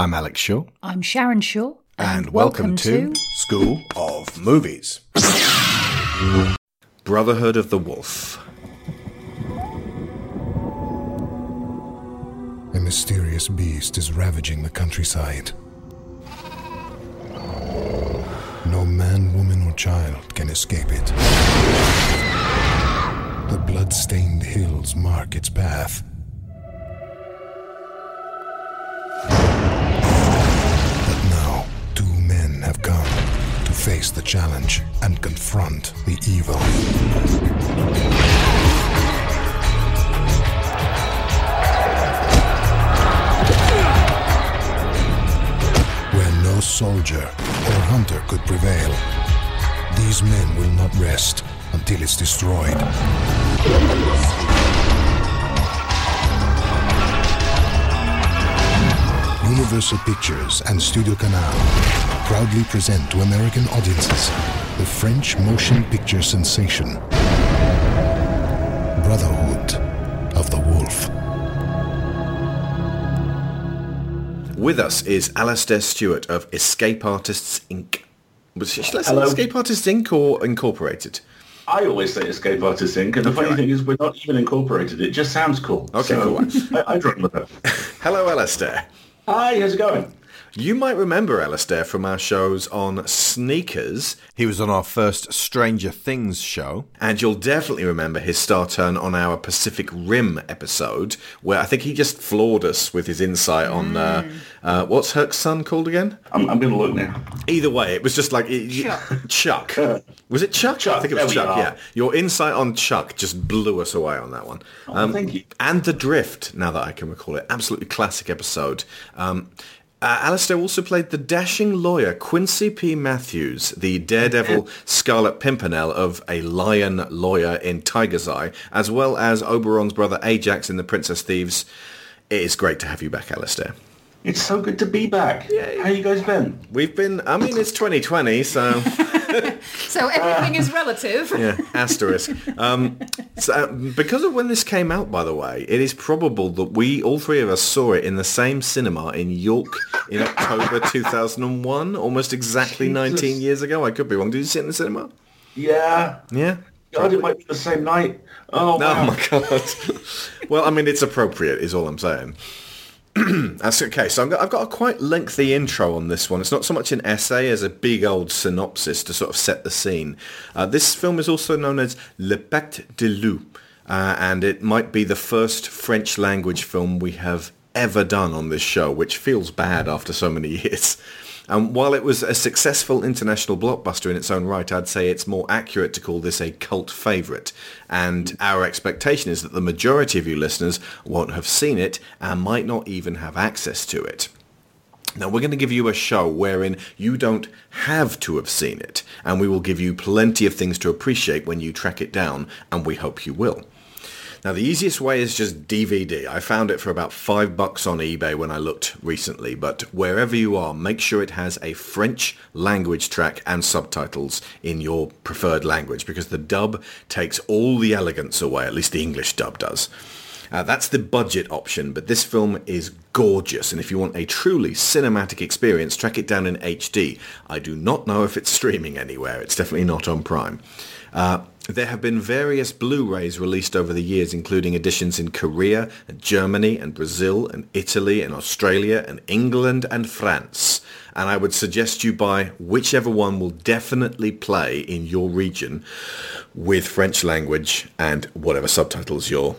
I'm Alex Shaw. I'm Sharon Shaw. And, welcome, to, School of Movies. Brotherhood of the Wolf. A mysterious beast is ravaging the countryside. No man, woman, or child can escape it. The blood-stained hills mark its path. Face the challenge and confront the evil. Where no soldier or hunter could prevail, these men will not rest until it's destroyed. Universal Pictures and Studio Canal proudly present to American audiences the French motion picture sensation Brotherhood of the Wolf. With us is Alastair Stewart of Escape Artists Inc. Was should I Hello. Escape Artists Inc. or Incorporated? I always say Escape Artists Inc. And the funny thing is, we're not even incorporated. It just sounds cool. Okay, so cool. I, I'd run with it. Hello, Alastair. Hi, how's it going? You might remember Alastair from our shows on Sneakers. He was on our first Stranger Things show. And you'll definitely remember his star turn on our Pacific Rim episode, where I think he just floored us with his insight on, uh, uh, what's Herc's son called again? I'm, I'm going to look now. Either way, it was just like... It, Chuck. Was it Chuck? Chuck, I think it was there we Chuck, are. yeah. Your insight on Chuck just blew us away on that one. Oh, thank you. And The Drift, now that I can recall it. Absolutely classic episode. Um, uh, Alistair also played the dashing lawyer Quincy P. Matthews, the daredevil Scarlet Pimpernel of a lion lawyer in Tiger's Eye, as well as Oberon's brother Ajax in The Princess Thieves. It is great to have you back, Alistair. It's so good to be back. How you guys been? We've been, I mean, it's 2020, so... So everything is relative. yeah, asterisk. Um, so, uh, because of when this came out, by the way, it is probable that we, all three of us, saw it in the same cinema in York in October 2001, almost exactly Jesus. 19 years ago. I could be wrong. Did you see it in the cinema? Yeah. Yeah. God, it might be the same night. Oh, Oh wow. my god. well, I mean, it's appropriate, is all I'm saying. That's okay. So I've got, I've got a quite lengthy intro on this one. It's not so much an essay as a big old synopsis to sort of set the scene. Uh, this film is also known as Le Pacte de Loup, uh, and it might be the first French language film we have ever done on this show, which feels bad after so many years. And while it was a successful international blockbuster in its own right, I'd say it's more accurate to call this a cult favourite. And our expectation is that the majority of you listeners won't have seen it and might not even have access to it. Now we're going to give you a show wherein you don't have to have seen it, and we will give you plenty of things to appreciate when you track it down, and we hope you will. Now the easiest way is just DVD. I found it for about five bucks on eBay when I looked recently, but wherever you are, make sure it has a French language track and subtitles in your preferred language because the dub takes all the elegance away, at least the English dub does. Uh, that's the budget option, but this film is gorgeous, and if you want a truly cinematic experience, track it down in HD. I do not know if it's streaming anywhere. It's definitely not on Prime. Uh, there have been various Blu-rays released over the years, including editions in Korea, and Germany, and Brazil, and Italy, and Australia, and England, and France. And I would suggest you buy whichever one will definitely play in your region with French language and whatever subtitles you're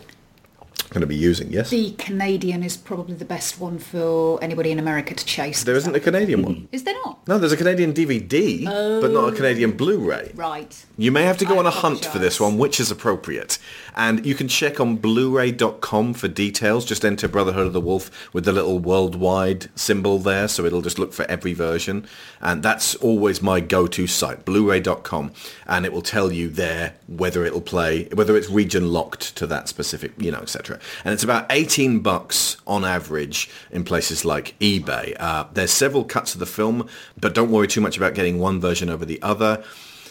going to be using, yes? The Canadian is probably the best one for anybody in America to chase. There isn't a Canadian one. Mm-hmm. Is there not? No, there's a Canadian DVD, but not a oh. Canadian Blu-ray. Right. You may have to go I on a hunt for this one, which is appropriate. And you can check on Blu-ray.com for details. Just enter Brotherhood of the Wolf with the little worldwide symbol there, so it'll just look for every version. And that's always my go-to site, Blu-ray.com, and it will tell you there whether it'll play, whether it's region locked to that specific, you know, etc. And it's about 18 bucks on average in places like eBay. Uh, there's several cuts of the film, but don't worry too much about getting one version over the other.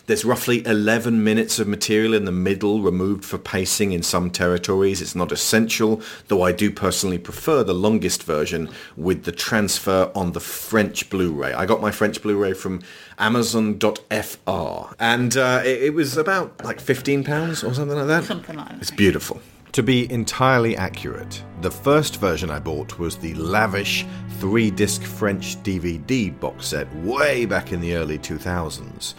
There's roughly 11 minutes of material in the middle removed for pacing in some territories. It's not essential, though I do personally prefer the longest version with the transfer on the French Blu-ray. I got my French Blu-ray from Amazon.fr and uh, it, it was about like 15 pounds or something like that. Something like that. It's beautiful. To be entirely accurate, the first version I bought was the lavish three disc French DVD box set way back in the early 2000s.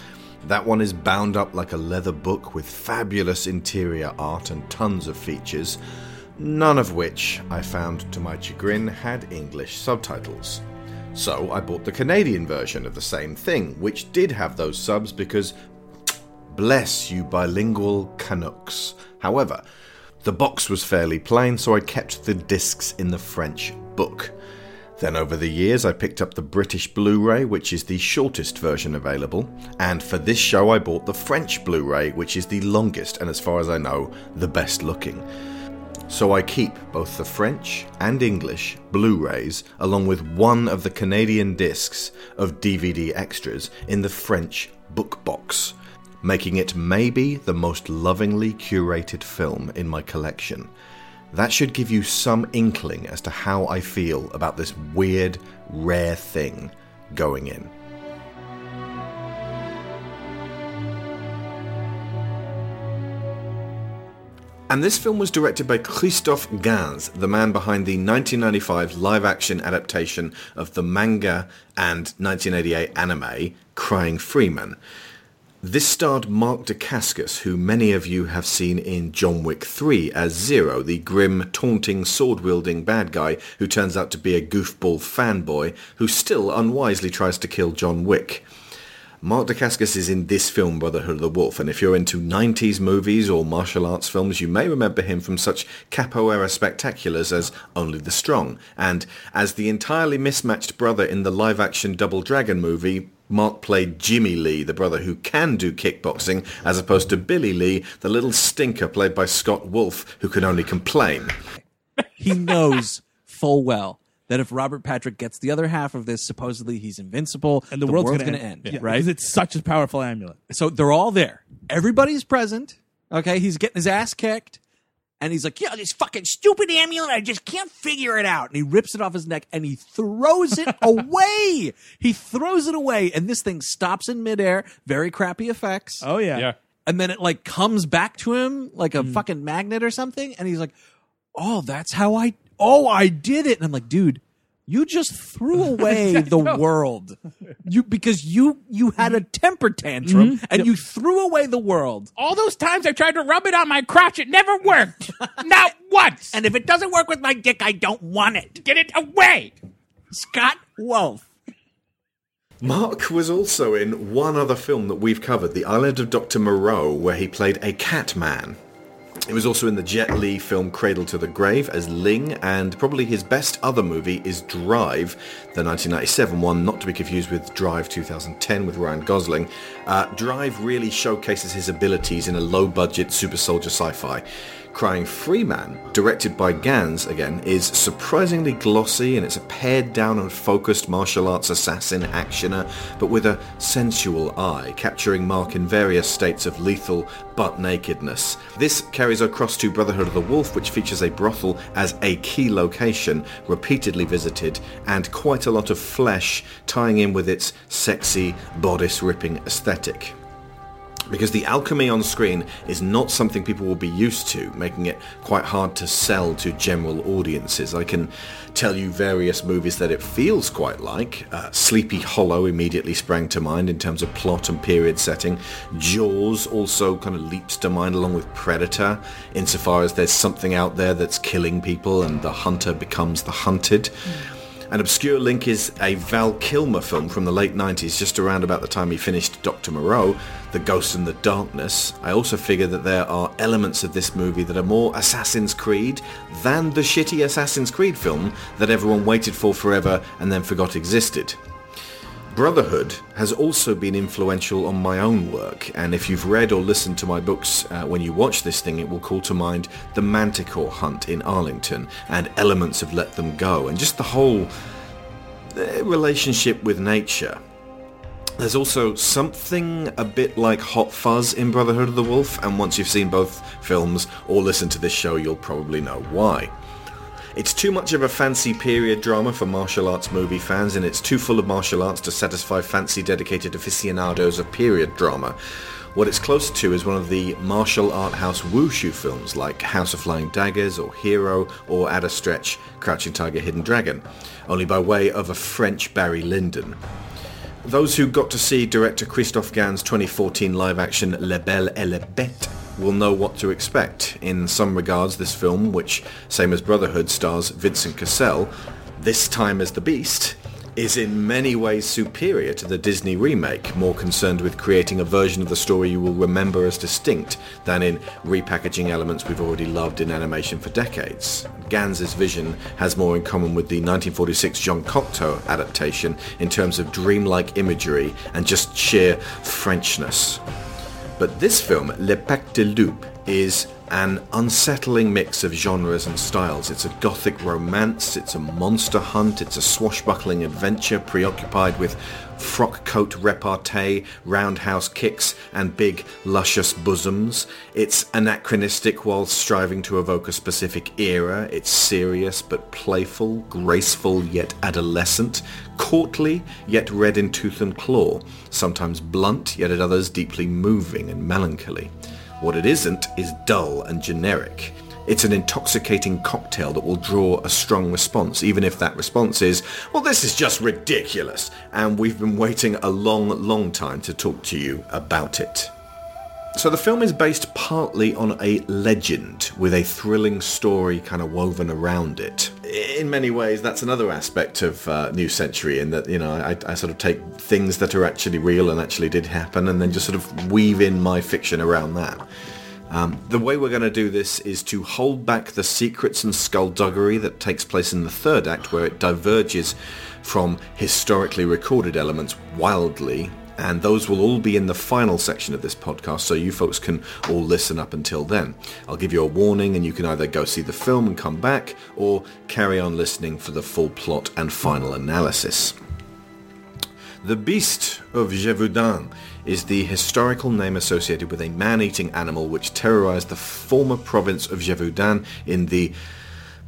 That one is bound up like a leather book with fabulous interior art and tons of features, none of which I found to my chagrin had English subtitles. So I bought the Canadian version of the same thing, which did have those subs because bless you bilingual Canucks. However, the box was fairly plain, so I kept the discs in the French book. Then over the years, I picked up the British Blu ray, which is the shortest version available, and for this show, I bought the French Blu ray, which is the longest and, as far as I know, the best looking. So I keep both the French and English Blu rays, along with one of the Canadian discs of DVD extras in the French book box, making it maybe the most lovingly curated film in my collection. That should give you some inkling as to how I feel about this weird, rare thing going in. And this film was directed by Christophe Gans, the man behind the 1995 live-action adaptation of the manga and 1988 anime Crying Freeman. This starred Mark Dacascos, who many of you have seen in John Wick 3 as Zero, the grim, taunting, sword-wielding bad guy who turns out to be a goofball fanboy who still unwisely tries to kill John Wick. Mark Dacascos is in this film, Brotherhood of the Wolf, and if you're into 90s movies or martial arts films, you may remember him from such capoeira spectaculars as Only the Strong, and as the entirely mismatched brother in the live-action Double Dragon movie, Mark played Jimmy Lee, the brother who can do kickboxing, as opposed to Billy Lee, the little stinker played by Scott Wolf, who can only complain. he knows full well that if Robert Patrick gets the other half of this, supposedly he's invincible and the, world's, world's going to end, Yeah, right? Because it's such a powerful amulet. So they're all there. Everybody's present. Okay, he's getting his ass kicked. And he's like, yeah, this fucking stupid amulet, I just can't figure it out. And he rips it off his neck and he throws it away. He throws it away. And this thing stops in midair. Very crappy effects. Oh yeah. Yeah. And then it like comes back to him like a mm. fucking magnet or something. And he's like, oh, that's how I, oh, I did it. And I'm like, dude, you just threw away the world. You because you you had a mm-hmm. temper tantrum mm-hmm. and you threw away the world. All those times I tried to rub it on my crotch, it never worked. Not once. And if it doesn't work with my dick, I don't want it. Get it away. Scott Wolf. Mark was also in one other film that we've covered, The Island of Dr. Moreau, where he played a cat man. He was also in the Jet Li film Cradle to the Grave as Ling, and probably his best other movie is Drive, the 1997 one, not to be confused with Drive 2010 with Ryan Gosling. Uh, Drive really showcases his abilities in a low-budget super soldier sci-fi. Crying Freeman, directed by Gans again, is surprisingly glossy and it's a pared down and focused martial arts assassin actioner, but with a sensual eye, capturing Mark in various states of lethal butt nakedness. This carries across to Brotherhood of the Wolf, which features a brothel as a key location, repeatedly visited, and quite a lot of flesh tying in with its sexy, bodice-ripping aesthetic because the alchemy on screen is not something people will be used to, making it quite hard to sell to general audiences. I can tell you various movies that it feels quite like. Uh, Sleepy Hollow immediately sprang to mind in terms of plot and period setting. Jaws also kind of leaps to mind along with Predator, insofar as there's something out there that's killing people and the hunter becomes the hunted. An obscure link is a Val Kilmer film from the late 90s, just around about the time he finished Dr. Moreau, The Ghost and the Darkness. I also figure that there are elements of this movie that are more Assassin's Creed than the shitty Assassin's Creed film that everyone waited for forever and then forgot existed. Brotherhood has also been influential on my own work, and if you've read or listened to my books uh, when you watch this thing, it will call to mind the Manticore hunt in Arlington and elements of Let Them Go, and just the whole uh, relationship with nature. There's also something a bit like Hot Fuzz in Brotherhood of the Wolf, and once you've seen both films or listened to this show, you'll probably know why. It's too much of a fancy period drama for martial arts movie fans, and it's too full of martial arts to satisfy fancy dedicated aficionados of period drama. What it's closer to is one of the martial art house wushu films like House of Flying Daggers or Hero or at a stretch Crouching Tiger Hidden Dragon, only by way of a French Barry Lyndon. Those who got to see director Christophe Gans's 2014 live-action La Belle et la Bête will know what to expect. In some regards, this film, which, same as Brotherhood, stars Vincent Cassel, this time as the Beast, is in many ways superior to the Disney remake, more concerned with creating a version of the story you will remember as distinct than in repackaging elements we've already loved in animation for decades. Gans's vision has more in common with the 1946 Jean Cocteau adaptation in terms of dreamlike imagery and just sheer Frenchness. But this film, Le Pacte de Loup, is an unsettling mix of genres and styles. It's a gothic romance, it's a monster hunt, it's a swashbuckling adventure preoccupied with frock coat repartee, roundhouse kicks, and big, luscious bosoms. It's anachronistic while striving to evoke a specific era. It's serious but playful, graceful yet adolescent, courtly yet red in tooth and claw, sometimes blunt yet at others deeply moving and melancholy. What it isn't is dull and generic. It's an intoxicating cocktail that will draw a strong response, even if that response is, well, this is just ridiculous, and we've been waiting a long, long time to talk to you about it. So the film is based partly on a legend with a thrilling story kind of woven around it. In many ways, that's another aspect of uh, New Century in that, you know, I, I sort of take things that are actually real and actually did happen and then just sort of weave in my fiction around that. Um, the way we're going to do this is to hold back the secrets and skullduggery that takes place in the third act where it diverges from historically recorded elements wildly and those will all be in the final section of this podcast so you folks can all listen up until then. I'll give you a warning and you can either go see the film and come back or carry on listening for the full plot and final analysis. The Beast of Gévaudan is the historical name associated with a man-eating animal which terrorized the former province of Gévaudan in the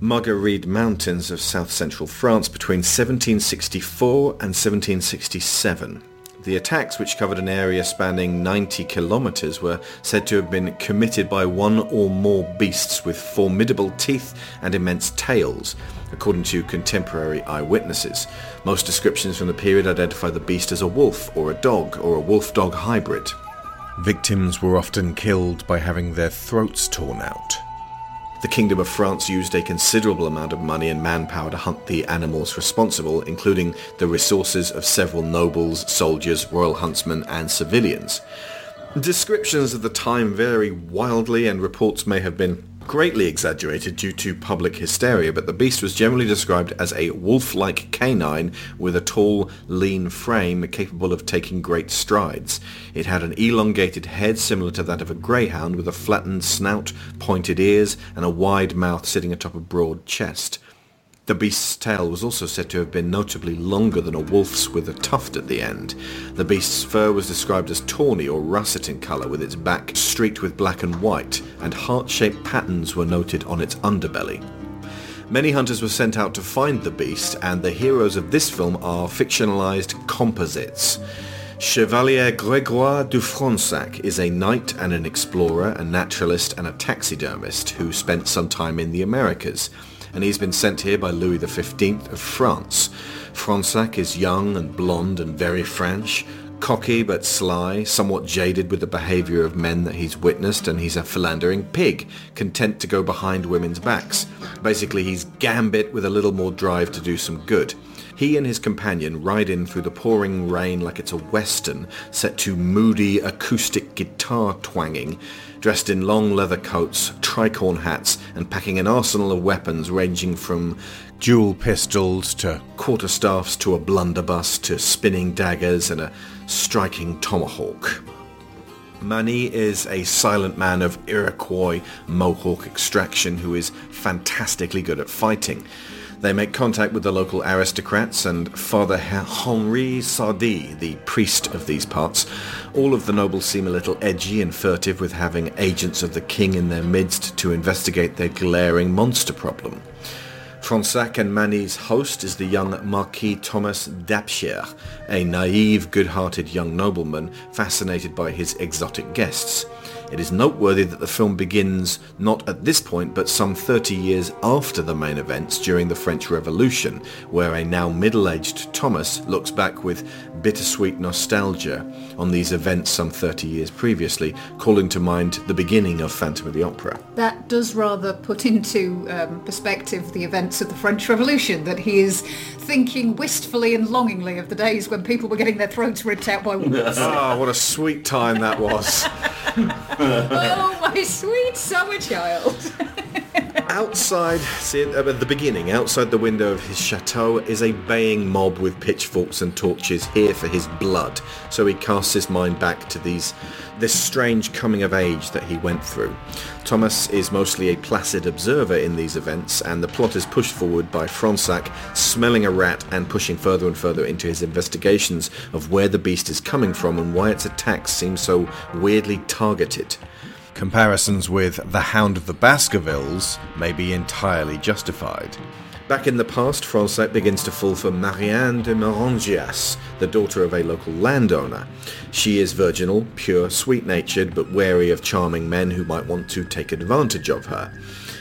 Margeride Mountains of south-central France between 1764 and 1767. The attacks, which covered an area spanning 90 kilometers, were said to have been committed by one or more beasts with formidable teeth and immense tails, according to contemporary eyewitnesses. Most descriptions from the period identify the beast as a wolf or a dog or a wolf-dog hybrid. Victims were often killed by having their throats torn out. The Kingdom of France used a considerable amount of money and manpower to hunt the animals responsible, including the resources of several nobles, soldiers, royal huntsmen, and civilians. Descriptions of the time vary wildly and reports may have been greatly exaggerated due to public hysteria, but the beast was generally described as a wolf-like canine with a tall, lean frame capable of taking great strides. It had an elongated head similar to that of a greyhound with a flattened snout, pointed ears, and a wide mouth sitting atop a broad chest. The beast's tail was also said to have been notably longer than a wolf's with a tuft at the end. The beast's fur was described as tawny or russet in colour with its back streaked with black and white, and heart-shaped patterns were noted on its underbelly. Many hunters were sent out to find the beast, and the heroes of this film are fictionalized composites. Chevalier Grégoire du Fronsac is a knight and an explorer, a naturalist and a taxidermist who spent some time in the Americas and he's been sent here by Louis XV of France. Fronsac is young and blonde and very French, cocky but sly, somewhat jaded with the behaviour of men that he's witnessed, and he's a philandering pig, content to go behind women's backs. Basically, he's Gambit with a little more drive to do some good. He and his companion ride in through the pouring rain like it's a western, set to moody acoustic guitar twanging, dressed in long leather coats, tricorn hats, and packing an arsenal of weapons ranging from dual pistols to quarterstaffs to a blunderbuss to spinning daggers and a striking tomahawk. Mani is a silent man of Iroquois Mohawk extraction who is fantastically good at fighting. They make contact with the local aristocrats and Father Henri Sardi, the priest of these parts. All of the nobles seem a little edgy and furtive with having agents of the king in their midst to investigate their glaring monster problem. Fronsac and Mani's host is the young Marquis Thomas d'Apcher, a naive, good-hearted young nobleman fascinated by his exotic guests. It is noteworthy that the film begins not at this point but some 30 years after the main events during the French Revolution, where a now middle-aged Thomas looks back with bittersweet nostalgia on these events some 30 years previously, calling to mind the beginning of Phantom of the Opera. That does rather put into um, perspective the events of the French Revolution, that he is thinking wistfully and longingly of the days when people were getting their throats ripped out by wolves. Ah, what a sweet time that was. oh, my sweet summer child. Outside, see at the beginning, outside the window of his chateau is a baying mob with pitchforks and torches here for his blood. So he casts his mind back to these this strange coming of age that he went through. Thomas is mostly a placid observer in these events, and the plot is pushed forward by Fronsac smelling a rat and pushing further and further into his investigations of where the beast is coming from and why its attacks seem so weirdly targeted. Comparisons with The Hound of the Baskervilles may be entirely justified. Back in the past, Fronsac begins to fall for Marianne de Morangias, the daughter of a local landowner. She is virginal, pure, sweet-natured, but wary of charming men who might want to take advantage of her.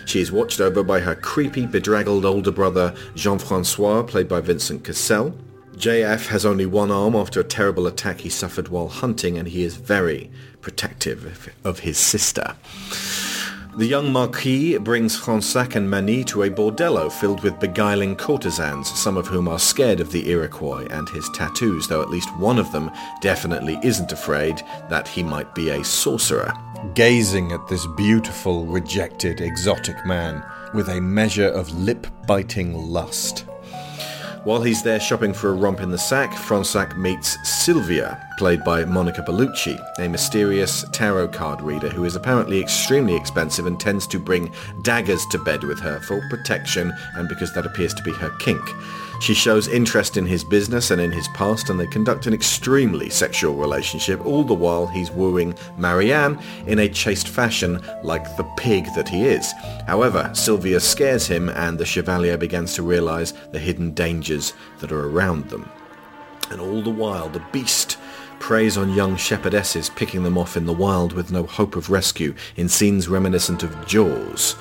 She is watched over by her creepy, bedraggled older brother Jean-Francois, played by Vincent Cassel. JF has only one arm after a terrible attack he suffered while hunting, and he is very protective of his sister. The young Marquis brings Fronsac and Mani to a bordello filled with beguiling courtesans, some of whom are scared of the Iroquois and his tattoos, though at least one of them definitely isn't afraid that he might be a sorcerer. Gazing at this beautiful, rejected, exotic man with a measure of lip-biting lust. While he's there shopping for a romp in the sack, Fronsac meets Sylvia, played by Monica Bellucci, a mysterious tarot card reader who is apparently extremely expensive and tends to bring daggers to bed with her for protection and because that appears to be her kink. She shows interest in his business and in his past and they conduct an extremely sexual relationship, all the while he's wooing Marianne in a chaste fashion like the pig that he is. However, Sylvia scares him and the Chevalier begins to realize the hidden dangers that are around them. And all the while the beast preys on young shepherdesses, picking them off in the wild with no hope of rescue in scenes reminiscent of Jaws.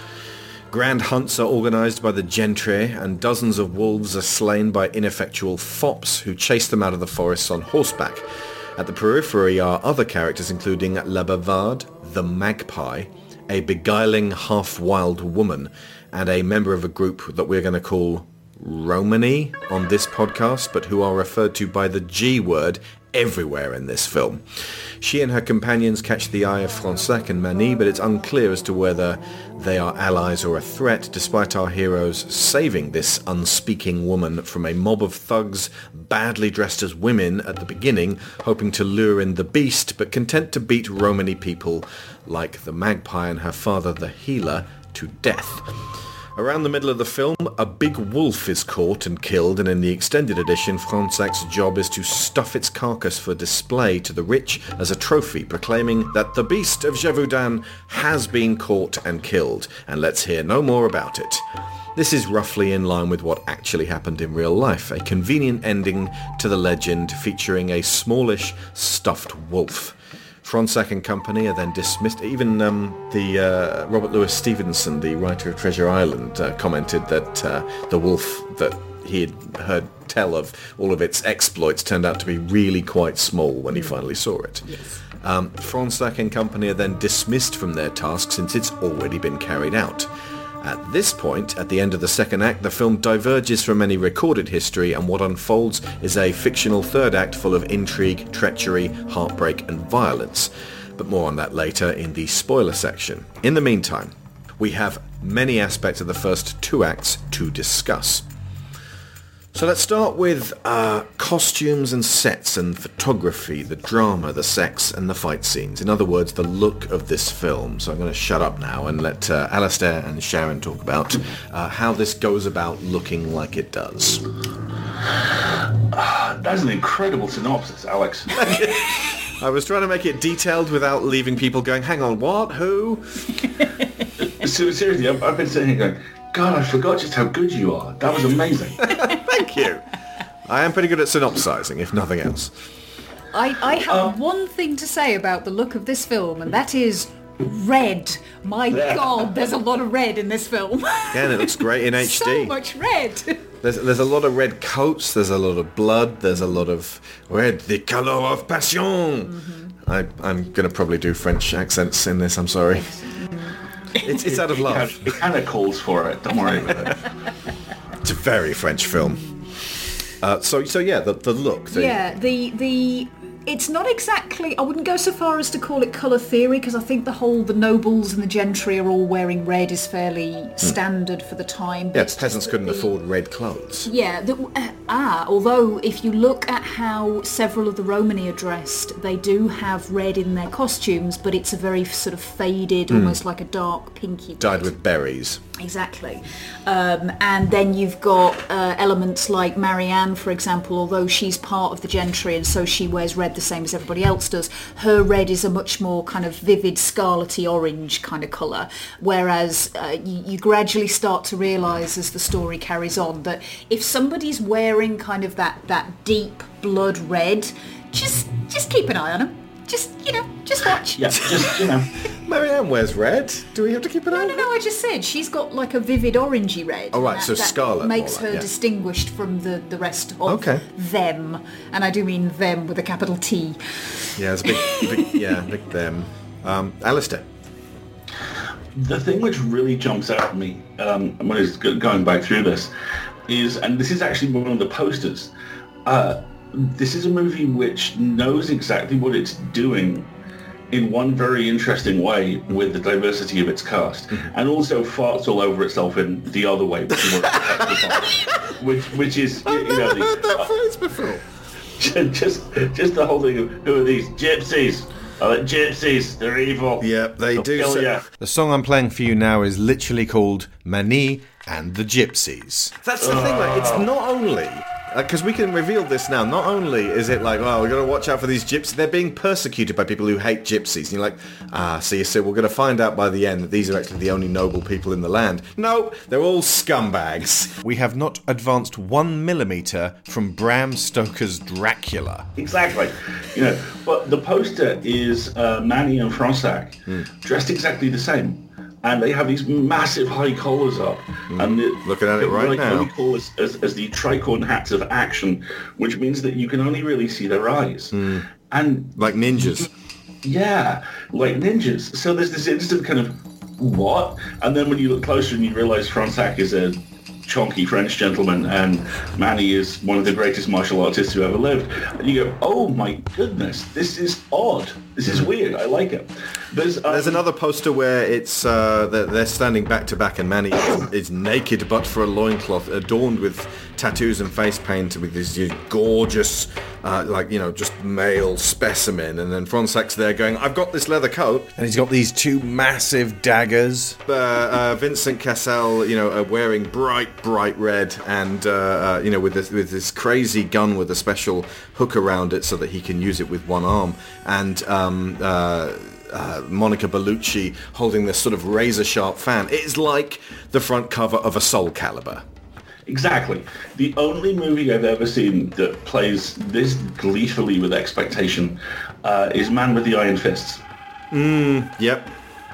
Grand hunts are organised by the gentry, and dozens of wolves are slain by ineffectual fops who chase them out of the forests on horseback. At the periphery are other characters including La Bavarde, the Magpie, a beguiling half-wild woman, and a member of a group that we're going to call Romany on this podcast, but who are referred to by the G word everywhere in this film. She and her companions catch the eye of Fronsac and Mani, but it's unclear as to whether they are allies or a threat, despite our heroes saving this unspeaking woman from a mob of thugs badly dressed as women at the beginning, hoping to lure in the beast, but content to beat Romany people like the magpie and her father, the healer, to death. Around the middle of the film, a big wolf is caught and killed, and in the extended edition, Fronsac's job is to stuff its carcass for display to the rich as a trophy, proclaiming that the beast of Gévaudan has been caught and killed, and let's hear no more about it. This is roughly in line with what actually happened in real life, a convenient ending to the legend featuring a smallish, stuffed wolf. Fronsac and company are then dismissed. Even um, the uh, Robert Louis Stevenson, the writer of Treasure Island, uh, commented that uh, the wolf that he had heard tell of all of its exploits turned out to be really quite small when he finally saw it. Um, Fronsac and company are then dismissed from their task since it's already been carried out. At this point, at the end of the second act, the film diverges from any recorded history and what unfolds is a fictional third act full of intrigue, treachery, heartbreak and violence. But more on that later in the spoiler section. In the meantime, we have many aspects of the first two acts to discuss. So let's start with uh, costumes and sets and photography, the drama, the sex and the fight scenes. In other words, the look of this film. So I'm going to shut up now and let uh, Alistair and Sharon talk about uh, how this goes about looking like it does. That's an incredible synopsis, Alex. I was trying to make it detailed without leaving people going, hang on, what? Who? So, seriously, I've, I've been sitting here going, God, I forgot just how good you are. That was amazing. Thank you. I am pretty good at synopsizing, if nothing else. I, I have um, one thing to say about the look of this film, and that is red. My God, there's a lot of red in this film. Again, it looks great in HD. so HD. much red. There's, there's a lot of red coats, there's a lot of blood, there's a lot of red, the color of passion. Mm-hmm. I, I'm going to probably do French accents in this, I'm sorry. It's, it's out of love. kind- It kind of calls for it. Don't worry about it. It's a very French film. Uh, so, so yeah, the, the look. The, Yeah, the the it's not exactly. I wouldn't go so far as to call it colour theory because I think the whole the nobles and the gentry are all wearing red is fairly standard for the time. Yeah, peasants couldn't the- afford red clothes. Yeah, the, uh, ah, although if you look at how several of the Romani are dressed, they do have red in their costumes, but it's a very sort of faded, almost like a dark pinky. Dyed with berries. Exactly. Um, and then you've got uh, elements like Marianne, for example, although she's part of the gentry and so she wears red the same as everybody else does, her red is a much more kind of vivid scarlety orange kind of colour. Whereas uh, you, you gradually start to realise as the story carries on that if somebody's wearing kind of that, that deep blood red, just just keep an eye on them. Just, you know, just watch. Yeah, just, you know. Marianne wears red. Do we have to keep an eye No, on no, her? no, I just said she's got like a vivid orangey red. Oh, right, and so scarlet more makes like, her yeah. distinguished from the, the rest of Okay. them. And I do mean them with a capital T. Yeah, it's a big, big yeah, big them. Um, Alistair. The thing which really jumps out at me um, when I was go- going back through this is, and this is actually one of the posters, uh, this is a movie which knows exactly what it's doing in one very interesting way with the diversity of its cast, and also farts all over itself in the other way, which is, more which, which is you, you know, the- uh, phrase before. just just the whole thing of who are these gypsies? Oh, they're gypsies, they're evil. Yep, they They'll do. kill So, ya. the song I'm playing for you now is literally called Mani and the Gypsies. That's the thing, like, it's not only... Because we can reveal this now. Not only is it like, oh, we've got to watch out for these gypsies. They're being persecuted by people who hate gypsies. And you're like, ah, see, so we're going to find out by the end that these are actually the only noble people in the land. No, they're all scumbags. We have not advanced one millimeter from Bram Stoker's Dracula. Exactly. You know, but the poster is uh, Mani and Fronsac dressed exactly the same. And they have these massive high collars up. Hmm. And the, Looking at it right I now. call as, as, as the tricorn hats of action, which means that you can only really see their eyes. Hmm. And Like ninjas. yeah, like ninjas. So there's this instant kind of what? And then when you look closer and you realise Fronsac is a chonky French gentleman and Mani is one of the greatest martial artists who ever lived. And you go, oh my goodness, this is odd. This is weird. I like it. There's, um, There's another poster where it's uh, they're, they're standing back to back and Mani is, is naked but for a loincloth adorned with tattoos and face paint with this gorgeous uh, like you know just male specimen and then Fronsac's there going I've got this leather coat and he's got these two massive daggers uh, uh, Vincent Cassel you know uh, wearing bright bright red and uh, uh, you know with this with this crazy gun with a special hook around it so that he can use it with one arm and um, uh, uh, Monica Bellucci holding this sort of razor sharp fan. It is like the front cover of a Soul Calibur. Exactly. The only movie I've ever seen that plays this gleefully with expectation uh, is Man with the Iron Fists. Yep.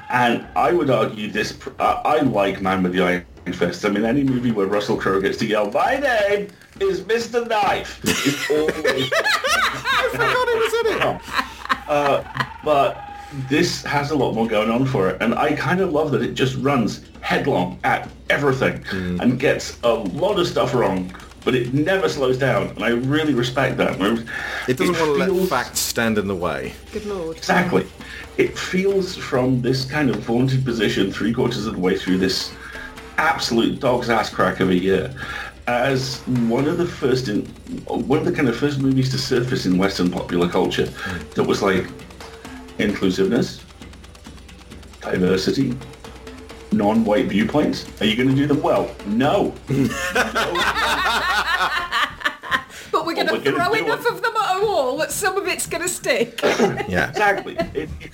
And I would argue this. Uh, I like Man with the Iron Fist. I mean, any movie where Russell Crowe gets to yell, my name is Mr. Knife, is always... I forgot he was in it. Uh, but this has a lot more going on for it. And I kind of love that it just runs headlong at everything mm. and gets a lot of stuff wrong. But it never slows down, and I really respect that. It doesn't want to let facts stand in the way. Good lord. Exactly. It feels from this kind of vaunted position three quarters of the way through this absolute dog's ass crack of a year. as one of the first in one of the kind of first movies to surface in Western popular culture that was like inclusiveness, diversity, non-white viewpoints. Are you going to do them well? No. But we're going we're to gonna throw enough it. of them at a wall that some of it's going to stick. Yeah. Exactly. It, it-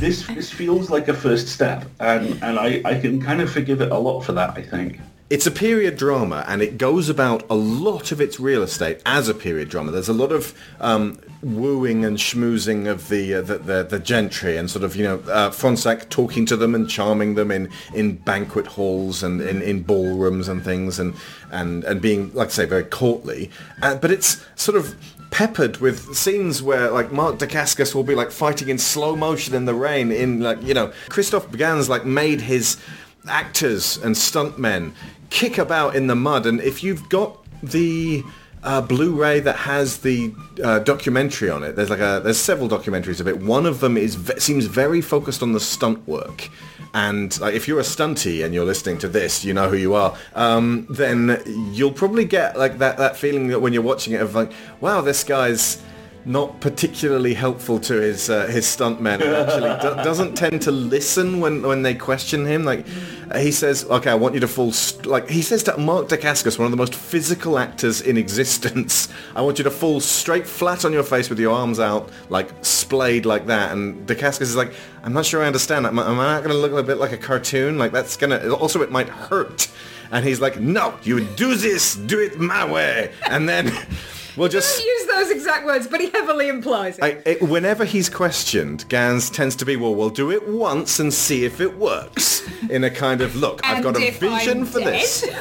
this this feels like a first step, and and I, I can kind of forgive it a lot for that. I think. It's a period drama, and it goes about a lot of its real estate as a period drama. There's a lot of um, wooing and schmoozing of the, uh, the, the the gentry, and sort of you know uh, Fronsac talking to them and charming them in, in banquet halls and in, in ballrooms and things, and and and being like I say very courtly. Uh, but it's sort of peppered with scenes where like Mark Dacascos will be like fighting in slow motion in the rain in like you know Christophe Gans like made his actors and stuntmen kick about in the mud and if you've got the uh, Blu-ray that has the uh, documentary on it. There's like a there's several documentaries of it. One of them is seems very focused on the stunt work. And like, if you're a stunty and you're listening to this, you know who you are. Um, then you'll probably get like that that feeling that when you're watching it of like, wow, this guy's not particularly helpful to his uh, his stuntmen actually. Do- doesn't tend to listen when when they question him. Like uh, he says okay I want you to fall st-, like he says to Mark Dacascos one of the most physical actors in existence I want you to fall straight flat on your face with your arms out like splayed like that. And Dacascos is like I'm not sure I understand. Am I am I not going to look a bit like a cartoon? Like that's gonna also it might hurt. And he's like no you do this do it my way. And then we'll just use those exact words, but he heavily implies it. I, it, whenever he's questioned, Gans tends to be, well, we'll do it once and see if it works. In a kind of, look, I've got a vision I'm for this. dead-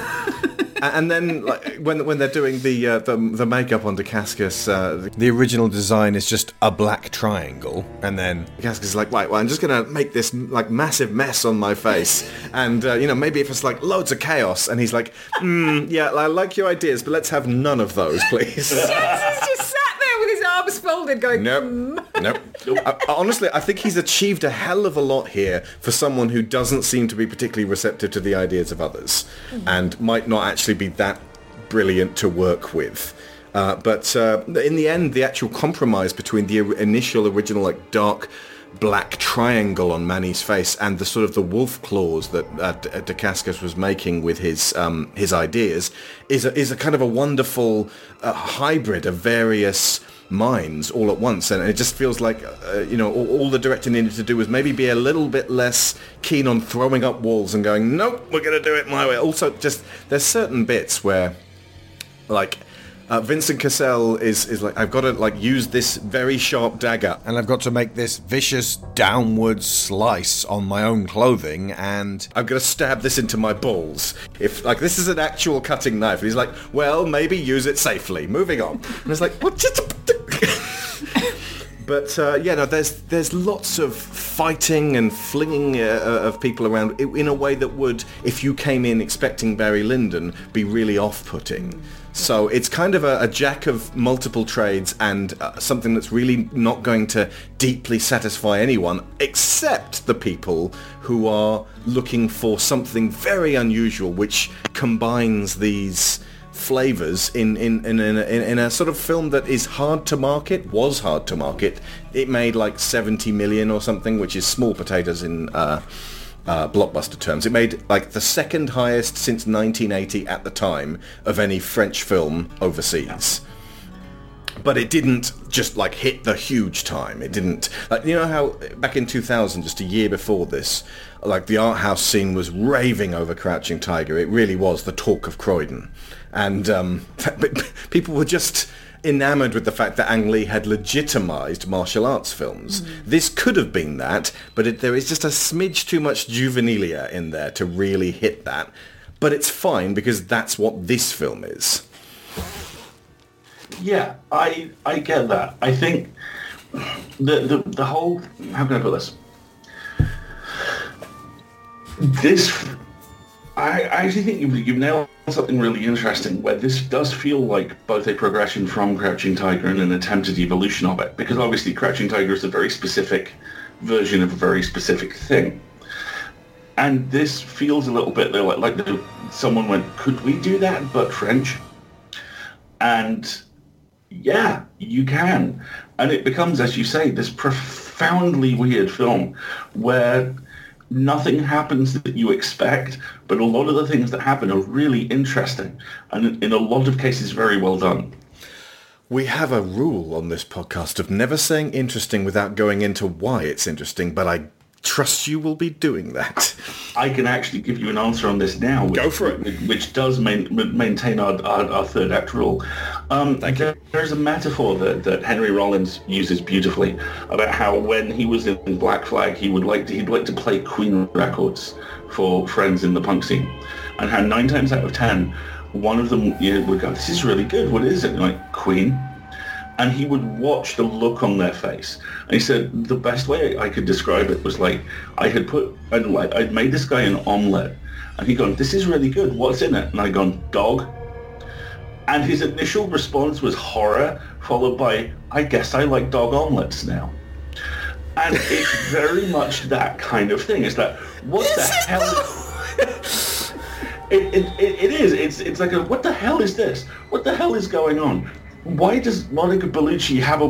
A- and then like, when when they're doing the uh, the, the makeup on Dacascos, uh, the, the original design is just a black triangle, and then Dacascos is like, right, well, I'm just gonna make this like massive mess on my face, and uh, you know maybe if it's like loads of chaos, and he's like, mm, yeah, I like your ideas, but let's have none of those, please. Gans is just sat there with his arms folded going, Nope. Nope. I, I- honestly, I think he's achieved a hell of a lot here for someone who doesn't seem to be particularly receptive to the ideas of others and might not actually be that brilliant to work with. Uh, but uh, in the end, the actual compromise between the initial original like dark black triangle on Mani's face and the sort of the wolf claws that uh, uh, Dacascos was making with his um, his ideas is a, is a kind of a wonderful uh, hybrid of various minds all at once. And it just feels like uh, you know all, all the director needed to do was maybe be a little bit less keen on throwing up walls and going nope we're going to do it my way. Also just there's certain bits where like uh, Vincent Cassel is, is like I've got to like use this very sharp dagger and I've got to make this vicious downward slice on my own clothing and I'm going to stab this into my balls. If like this is an actual cutting knife, and he's like, well, maybe use it safely. Moving on. And it's like, what? But uh, yeah, no, there's there's lots of fighting and flinging uh, of people around in a way that would, if you came in expecting Barry Lyndon, be really off-putting. So it's kind of a, a jack of multiple trades and uh, something that's really not going to deeply satisfy anyone except the people who are looking for something very unusual which combines these flavors in in, in, in, a, in a sort of film that is hard to market was hard to market. It made like 70 million or something which is small potatoes in uh, uh, blockbuster terms it made like the second highest since 1980 at the time of any french film overseas but it didn't just like hit the huge time. It didn't like you know how back in 2000, just a year before this, like the art house scene was raving over Crouching Tiger. It really was the talk of Croydon, and um, people were just enamored with the fact that Ang Lee had legitimized martial arts films. Mm. This could have been that, but it, there is just a smidge too much juvenilia in there to really hit that. But it's fine because that's what this film is. Yeah, I I get that. I think the the, the whole how can I put this? This I, I actually think you've, you've nailed something really interesting where this does feel like both a progression from Crouching Tiger and an attempted evolution of it because obviously Crouching Tiger is a very specific version of a very specific thing. and this feels a little bit like, like someone went, could we do that but French? And yeah, you can. And it becomes, as you say, this profoundly weird film where nothing happens that you expect, but a lot of the things that happen are really interesting and in a lot of cases very well done. We have a rule on this podcast of never saying interesting without going into why it's interesting, but I trust you will be doing that. I can actually give you an answer on this now. Which, Go for it. Which, does main, maintain our, our, our, third act rule. Um, Thank there, you. There's a metaphor that, that Henry Rollins uses beautifully about how when he was in Black Flag, he would like to, he'd like to play Queen records for friends in the punk scene, and how nine times out of ten, one of them you know, would go, "This is really good. What is it?" And like Queen, and he would watch the look on their face. And he said the best way I could describe it was like I had put I'd like I'd made this guy an omelette, and he'd gone, "This is really good. What's in it?" And I'd gone, "Dog." And his initial response was horror, followed by, "I guess I like dog omelets now." And it's very much that kind of thing. It's that what the hell? It, it, it, it is. It's it's like a what the hell is this? What the hell is going on? Why does Monica Bellucci have a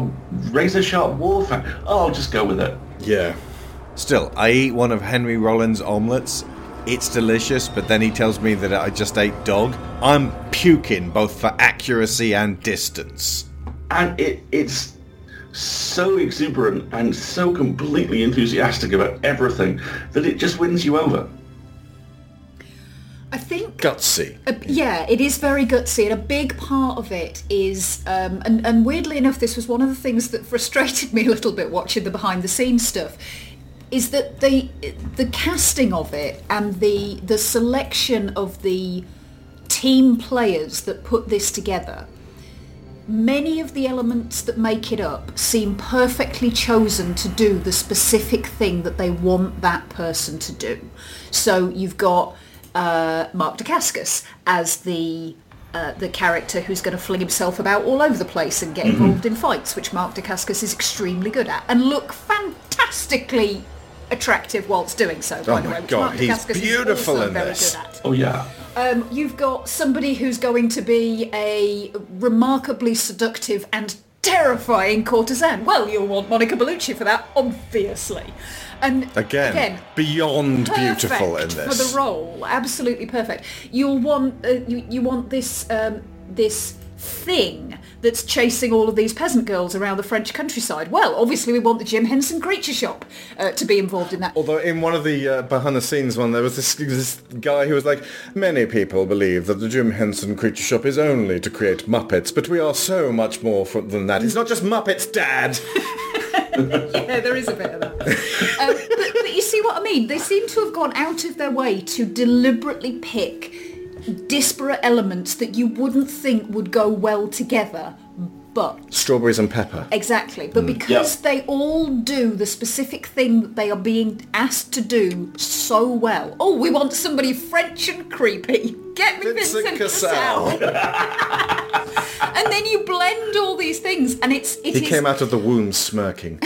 razor sharp war fan? Oh, I'll just go with it. Yeah. Still, I eat one of Henry Rollins' omelets. It's delicious, but then he tells me that I just ate dog. I'm puking both for accuracy and distance. And it it's so exuberant and so completely enthusiastic about everything that it just wins you over. I think Gutsy. Uh, yeah, it is very gutsy, and a big part of it is, um, and, and weirdly enough, this was one of the things that frustrated me a little bit watching the behind-the-scenes stuff, is that the the casting of it and the the selection of the team players that put this together. Many of the elements that make it up seem perfectly chosen to do the specific thing that they want that person to do. So you've got uh, Mark Dacascos as the uh, the character who's going to fling himself about all over the place and get involved in fights, which Mark Dacascos is extremely good at, and look fantastically attractive whilst doing so. By Oh the way, which God, Mark he's Dacascos is beautiful also in very this. good at. Oh yeah. Um, you've got somebody who's going to be a remarkably seductive and terrifying courtesan. Well, you'll want Monica Bellucci for that, obviously. And Again, beyond beautiful in this. for the role. Absolutely perfect. You'll want uh, you, you want this um, this thing that's chasing all of these peasant girls around the French countryside. Well, obviously we want the Jim Henson Creature Shop uh, to be involved in that. Although in one of the uh, behind the scenes one, there was this, this guy who was like, many people believe that the Jim Henson Creature Shop is only to create Muppets, but we are so much more than that. It's not just Muppets, Dad. yeah, there is a bit of that. um, but, but you see what I mean? They seem to have gone out of their way to deliberately pick disparate elements that you wouldn't think would go well together, but Strawberries and pepper. exactly. But because they all do the specific thing that they are being asked to do so well. Oh, we want somebody French and creepy. Get me Vincent Vincent, Cassel. Cassel. and then you blend all these things, and it's it He is- came out of the womb smirking,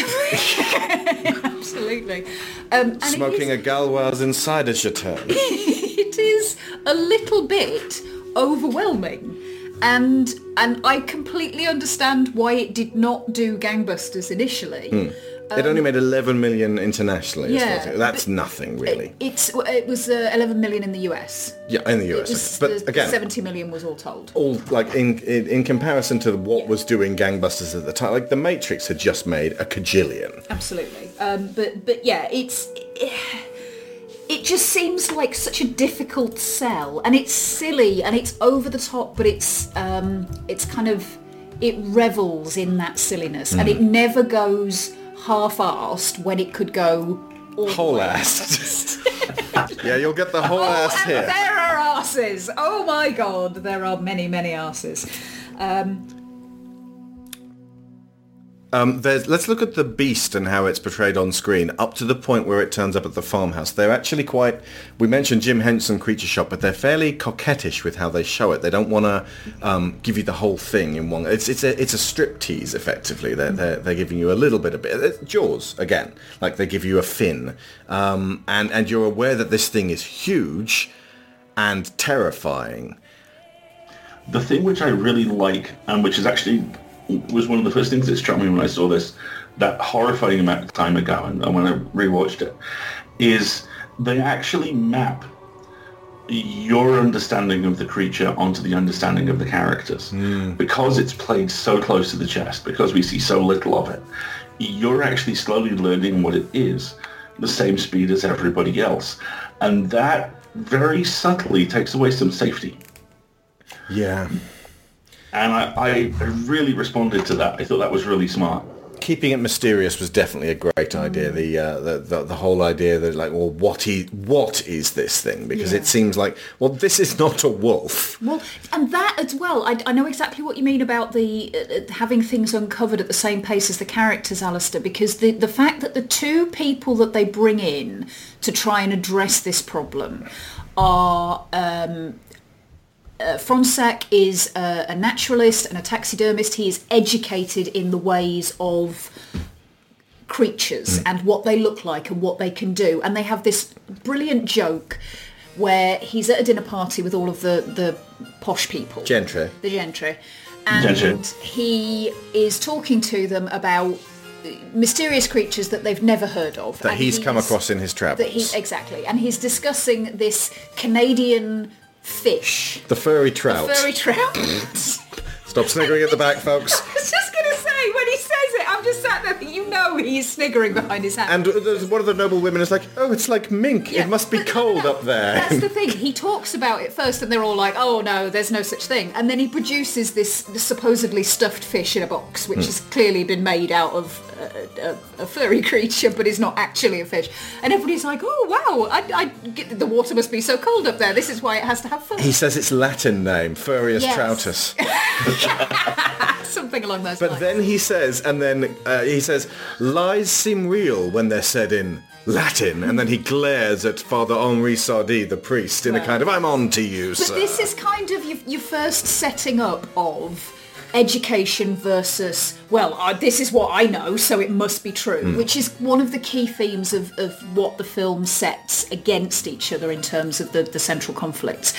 absolutely um, smoking is- a Gauloise inside a chateau. it is a little bit overwhelming and and I completely understand why it did not do gangbusters initially. it only made 11 million internationally. Um, yeah, it- That's nothing, really. It's it was uh, 11 million in the US. yeah, in the US. was but the again, 70 million was all told. all like in, in in comparison to what was doing gangbusters at the time, like The Matrix had just made a cajillion. Absolutely. Um, but but yeah, it's it just seems like such a difficult sell, and it's silly and it's over the top, but it's um, it's kind of it revels in that silliness, and it never goes half-assed when it could go Whole way. ass. yeah, you'll get the whole Oh, ass here. there are asses. Oh my god, there are many, many asses. Um, Um, let's look at the beast and how it's portrayed on screen up to the point where it turns up at the farmhouse. They're actually quite, we mentioned Jim Henson Creature Shop, but they're fairly coquettish with how they show it. They don't want to um, give you the whole thing in one. It's, it's, a, it's a strip tease, effectively. They're, they're, they're giving you a little bit of it. It's Jaws, again. Like they give you a fin. Um, and, and you're aware that this thing is huge and terrifying. The thing which I really like, and which is actually was one of the first things that struck me when I saw this that horrifying amount of time ago, and, and when I rewatched it, is they actually map your understanding of the creature onto the understanding of the characters. Hmm. Because it's played so close to the chest, because we see so little of it, you're actually slowly learning what it is, the same speed as everybody else. And that very subtly takes away some safety. Yeah. And I, I really responded to that. I thought that was really smart. keeping it mysterious was definitely a great idea. The, uh, the the the whole idea that like, well, what is what is this thing? Because Yeah. it seems like, well, this is not a wolf. Well, and that as well, I, I know exactly what you mean about the uh, uh, having things uncovered at the same pace as the characters, Alistair, because the, the fact that the two people that they bring in to try and address this problem are um, uh, Fronsac is a, a naturalist and a taxidermist. He is educated in the ways of creatures and what they look like and what they can do. And they have this brilliant joke where he's at a dinner party with all of the, the posh people. Gentry. The gentry. And Gentry. he is talking to them about mysterious creatures that they've never heard of. That And he's come across in his that he, travels. exactly. And he's discussing this Canadian fish. The furry trout. Furry trout. Stop sniggering at the back, folks. I was just going to say, when he says it, I'm just sat there thinking, you know he's sniggering behind his hand. And one of the noble women is like, oh, it's like mink. Yeah. It must be But cold no, no. up there. That's the thing. He talks about it first, and they're all like, "Oh no, there's no such thing." And then he produces this, this supposedly stuffed fish in a box, which hmm. has clearly been made out of a, a, a furry creature, but is not actually a fish. And everybody's like, "Oh wow, I, I get, the water must be so cold up there. This is why it has to have fur." he says its Latin name, Furious Yes. Troutus. Something along those But lines. But then he says, and then uh, he says, lies seem real when they're said in Latin, and then he glares at Father Henri Sardi, the priest, in a kind of, I'm on to you, But sir. this is kind of your, your first setting up of education versus, well, uh, this is what I know, so it must be true, which is one of the key themes of, of what the film sets against each other in terms of the, the central conflicts.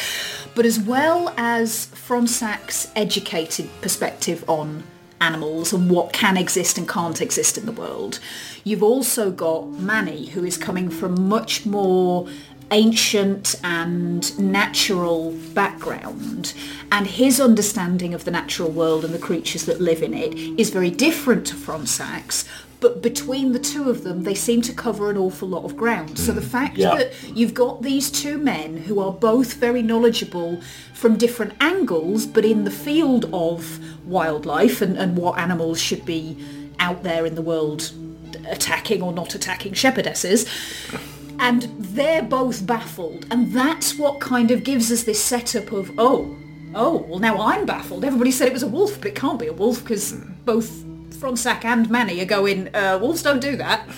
But as well as Fronsac's educated perspective on animals and what can exist and can't exist in the world. You've also got Mani, who is coming from much more ancient and natural background and his understanding of the natural world and the creatures that live in it is very different to Fronsac's but between the two of them they seem to cover an awful lot of ground so the mm, fact Yeah. that you've got these two men who are both very knowledgeable from different angles but in the field of wildlife and, and what animals should be out there in the world attacking or not attacking shepherdesses and they're both baffled. And that's what kind of gives us this setup of oh oh well now i'm baffled. Everybody said it was a wolf but it can't be a wolf because both Fronsac and Mani are going uh, wolves don't do that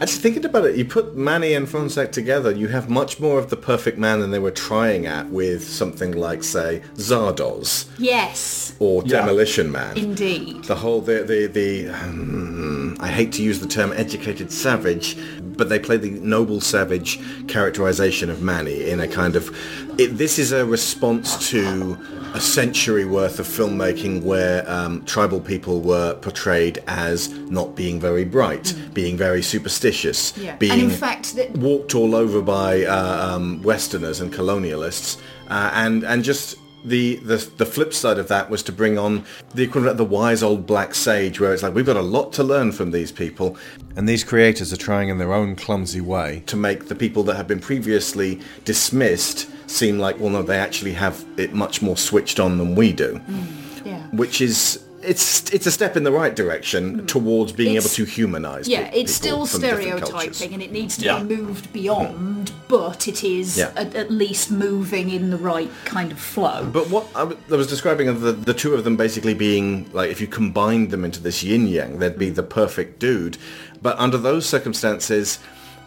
Actually, thinking about it, you put Mani and Fronsac together, you have much more of the perfect man than they were trying at with something like, say, Zardoz yes or Yeah. Demolition Man. indeed the whole the the, the um, I hate to use the term educated savage, but they play the noble savage characterization of Mani in a kind of it, this is a response to a century worth of filmmaking where um, tribal people were portrayed as not being very bright, being very superstitious, Mm. Yeah. being And in fact, that- walked all over by uh, um, Westerners and colonialists, uh, and and just the, the the flip side of that was to bring on the equivalent of the wise old black sage, where it's like we've got a lot to learn from these people, and these creators are trying in their own clumsy way to make the people that have been previously dismissed seem like well no they actually have it much more switched on than we do mm, yeah which is it's it's a step in the right direction mm. towards being It's- able to humanize. Yeah, it's still stereotyping and it needs to Yeah. be moved beyond, but it is Yeah. at, at least moving in the right kind of flow. But what I w- I was describing of the, the two of them basically being like if you combined them into this yin yang, they'd be mm. the perfect dude. But under those circumstances,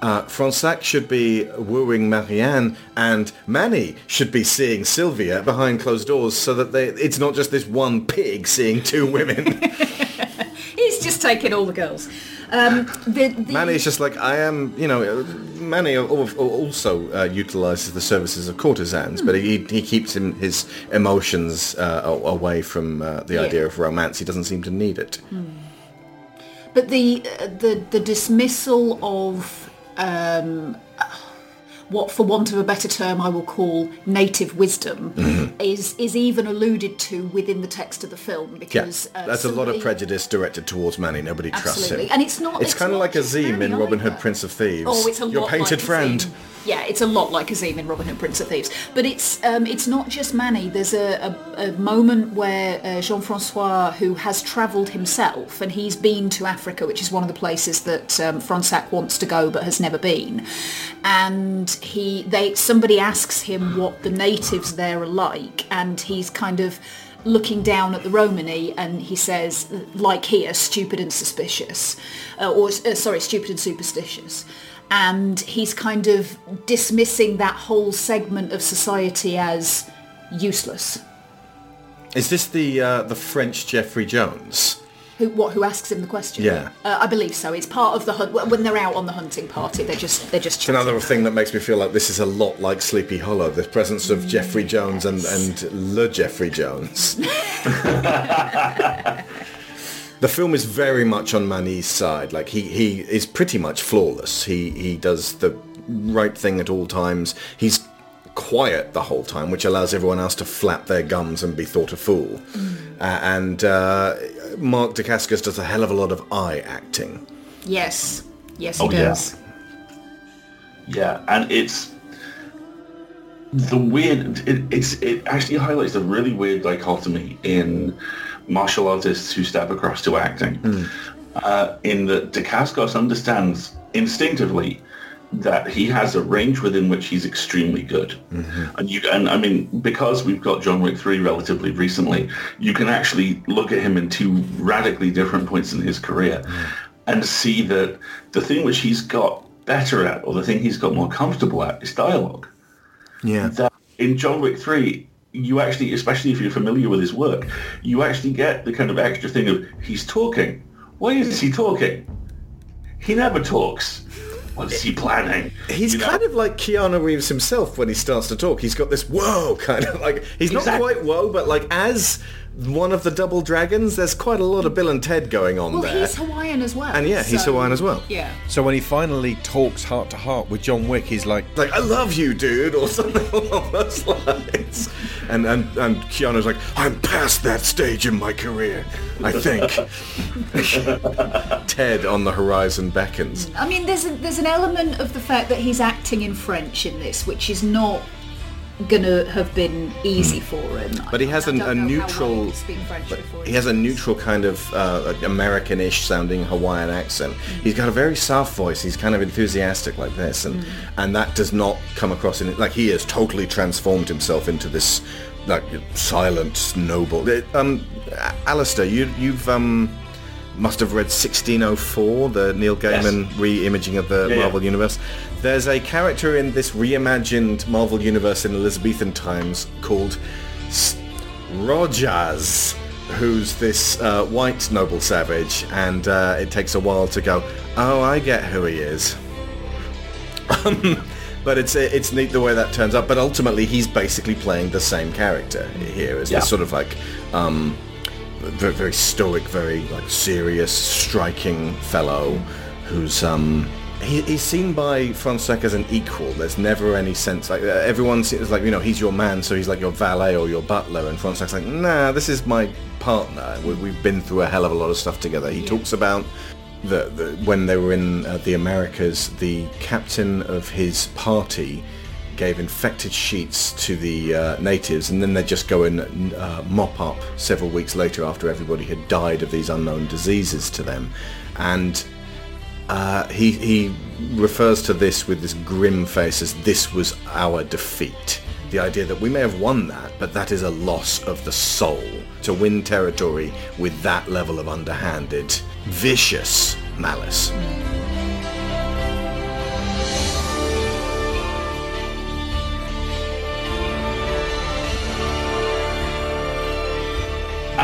uh, Fronsac should be wooing Marianne, and Mani should be seeing Sylvia behind closed doors, so that they it's not just this one pig seeing two women. He's just taking all the girls. Um, the, the, Mani's just like I am, you know. uh, Mani al- al- also uh, utilizes the services of courtesans, but he he keeps him his emotions uh, away from uh, the Yeah. idea of romance. He doesn't seem to need it. But the uh, the the dismissal of um, what, for want of a better term, I will call native wisdom, Mm-hmm. is is even alluded to within the text of the film Yeah, because uh, that's a lot of prejudice directed towards Mani. Nobody trusts Absolutely, him. and it's not. It's, kind of like Azeem in Robin Hood. Prince of Thieves. Oh, it's a Your lot painted like friend. Azeem. Yeah, it's a lot like Azeem in Robin Hood, Prince of Thieves. But it's um, it's not just Mani. There's a, a, a moment where uh, Jean-Francois, who has travelled himself, and he's been to Africa, which is one of the places that um, Fronsac wants to go but has never been. And he, they, somebody asks him what the natives there are like, and he's kind of looking down at the Romany and he says, like here, stupid and suspicious. Uh, or, uh, sorry, stupid and superstitious. And he's kind of dismissing that whole segment of society as useless. Is this the uh, the French Jeffrey Jones? Who, what, who asks him the question? Yeah. Uh, I believe so. It's part of the hunt. When they're out on the hunting party, they're just, they're just It's another thing that makes me feel like this is a lot like Sleepy Hollow. The presence of Jeffrey Jones and and Le Jeffrey Jones. the film is very much on Mani's side. Like he he is pretty much flawless. He he does the right thing at all times. He's quiet the whole time, which allows everyone else to flap their gums and be thought a fool. Uh, and uh, Mark Dacascos does a hell of a lot of eye acting. Yes. Yes, he Oh, yeah. does. Yeah, and it's the weird. It, it's it actually highlights a really weird dichotomy in martial artists who step across to acting. Hmm. Uh, in that Dacascos understands instinctively that he has a range within which he's extremely good, mm-hmm. and you and I mean because we've got John Wick three relatively recently, you can actually look at him in two radically different points in his career, hmm. and see that the thing which he's got better at, or the thing he's got more comfortable at, is dialogue. Yeah. That in John Wick 3, you actually, especially if you're familiar with his work, you actually get the kind of extra thing of he's talking. Why is he talking? He never talks. What is he planning? He's You know? kind of like Keanu Reeves himself when he starts to talk. He's got this whoa kind of like he's not quite whoa, but like as one of the double dragons, there's quite a lot of Bill and Ted going on there. Well, there. he's Hawaiian as well. And yeah, he's so- Hawaiian as well. Yeah. So when he finally talks heart to heart with John Wick, he's like, Like I love you, dude, or something along those lines. And and and Keanu's like, I'm past that stage in my career. I think. Ted on the horizon beckons. I mean, there's a, there's an element of the fact that he's acting in French in this, which is not gonna have been easy for him. Hmm. But he has an- a neutral- he can speak French before He has a neutral kind of uh, American-ish sounding Hawaiian accent. He's got a very soft voice. He's kind of enthusiastic like this, and and that does not come across in it. Like he has totally transformed himself into this like silent noble. Uh, Um, Alistair, you you've um must have read 1604, the Neil Gaiman re-imaging of the Yeah, yeah. Marvel universe. There's a character in this reimagined Marvel universe in Elizabethan times called S- Rogers, who's this uh, white noble savage, and uh, it takes a while to go, oh, I get who he is. But it's it's neat the way that turns out. But ultimately, he's basically playing the same character here as Yeah. this sort of like um, very, very stoic, very like serious, striking fellow who's um he, he's seen by Fronsac as an equal. There's never any sense like uh, everyone seems like you know he's your man, so he's like your valet or your butler, and Fronsac's like nah, this is my partner. We, we've been through a hell of a lot of stuff together. He talks about the, the when they were in uh, the Americas, the captain of his party gave infected sheets to the uh, natives, and then they just go and uh, mop up several weeks later after everybody had died of these unknown diseases to them. And uh, he, he refers to this with this grim face as this was our defeat. The idea that we may have won that, but that is a loss of the soul. To win territory with that level of underhanded, vicious malice.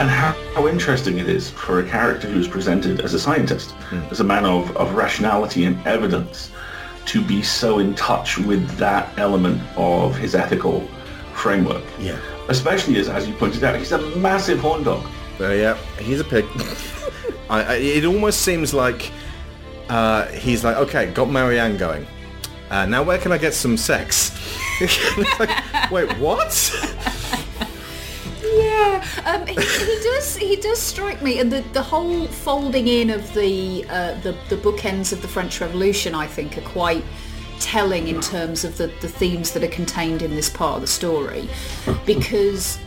And how, how interesting it is for a character who's presented as a scientist, as a man of, of rationality and evidence, to be so in touch with that element of his ethical framework. Yeah. Especially as, as you pointed out, he's a massive horn dog. Uh, yeah, he's a pig. I, I, it almost seems like uh, he's like, okay, got Marianne going. Uh, now where can I get some sex? like, wait, what? Um, he, he does. He does strike me, and the, the whole folding in of the, uh, the the bookends of the French Revolution, I think, are quite telling in terms of the, the themes that are contained in this part of the story, because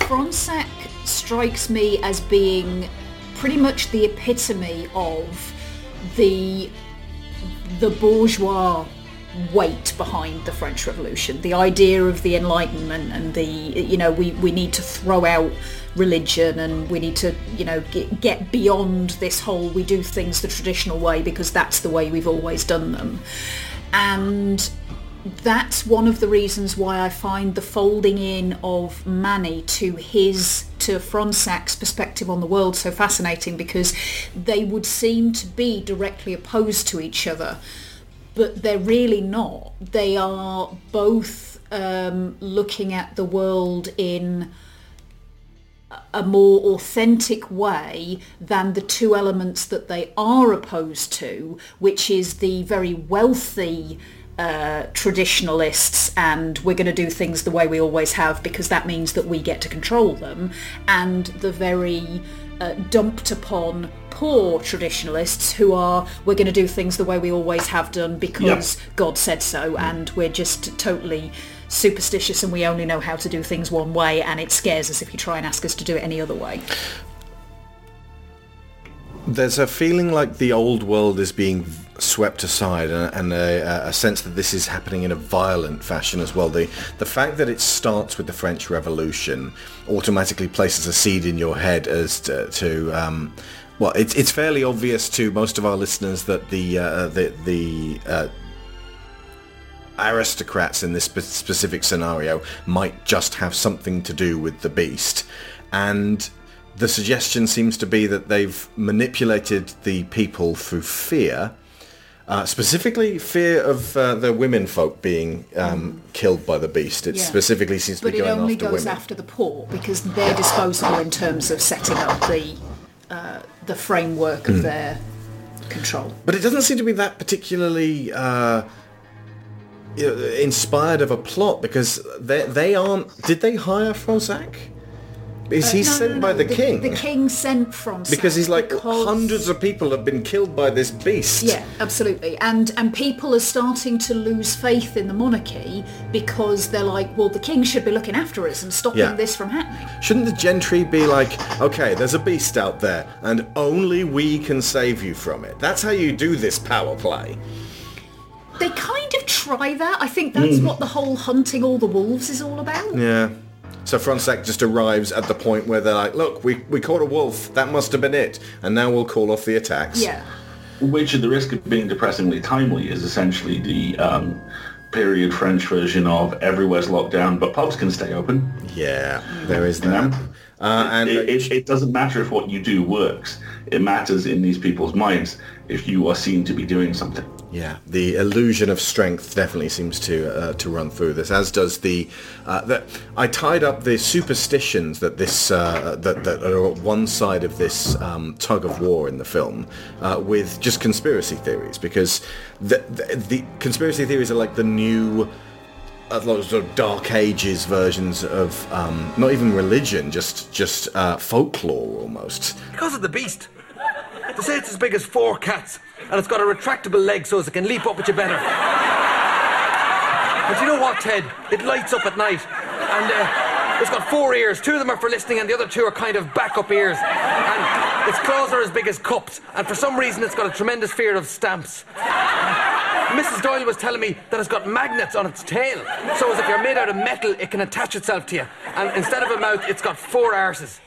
Fronsac strikes me as being pretty much the epitome of the the bourgeois weight behind the French Revolution. The idea of the Enlightenment and the, you know, we, we need to throw out religion and we need to, you know, get, get beyond this whole we do things the traditional way because that's the way we've always done them. And that's one of the reasons why I find the folding in of Manny to his to Fronsac's perspective on the world so fascinating because they would seem to be directly opposed to each other but they're really not. They are both um, looking at the world in a more authentic way than the two elements that they are opposed to, which is the very wealthy uh, traditionalists and we're going to do things the way we always have because that means that we get to control them, and the very uh, dumped upon poor traditionalists who are we're going to do things the way we always have done because God said so and we're just totally superstitious and we only know how to do things one way and it scares us if you try and ask us to do it any other way. There's a feeling like the old world is being swept aside and, and a, a, sense that this is happening in a violent fashion as well. The, the fact that it starts with the French Revolution automatically places a seed in your head as to, to um, well, it's, it's fairly obvious to most of our listeners that the, uh, the, the uh, aristocrats in this spe- specific scenario might just have something to do with the beast. And the suggestion seems to be that they've manipulated the people through fear, uh, specifically fear of uh, the women folk being um, killed by the beast. It Yeah. specifically seems to But be going after women. But it only goes women. after the poor because they're disposable in terms of setting up the uh, the framework of their control. But it doesn't seem to be that particularly uh, inspired of a plot because they they aren't. Did they hire Fronsac? Is he Uh, No, sent no, by no, the, king? The king sent from because he's like because- hundreds of people have been killed by this beast. Yeah, absolutely. And and people are starting to lose faith in the monarchy because they're like, well, the king should be looking after us and stopping Yeah. this from happening. Shouldn't the gentry be like, okay, there's a beast out there, and only we can save you from it? That's how you do this power play. They kind of try that. I think that's what the whole hunting all the wolves is all about. Yeah. So Fronsac just arrives at the point where they're like, look, we, we caught a wolf. That must have been it. And now we'll call off the attacks. Yeah. Which, at the risk of being depressingly timely, is essentially the um, period French version of everywhere's locked down, but pubs can stay open. Yeah, there is You know? Uh, and it, it, it doesn't matter if what you do works. It matters in these people's minds if you are seen to be doing something. Yeah, the illusion of strength definitely seems to uh, to run through this, as does the uh, that I tied up the superstitions that this uh, that that are at one side of this um, tug of war in the film uh, with just conspiracy theories because the, the the conspiracy theories are like the new uh, those sort of dark ages versions of um, not even religion, just just uh, folklore almost. Because of the beast. They say it's as big as four cats, and it's got a retractable leg so it can leap up at you better. But you know what, Ted? It lights up at night. And uh, it's got four ears. Two of them are for listening, and the other two are kind of backup ears. And its claws are as big as cups. And for some reason, it's got a tremendous fear of stamps. Mrs. Doyle was telling me that it's got magnets on its tail. So as if you're made out of metal, it can attach itself to you. And instead of a mouth, it's got four arses.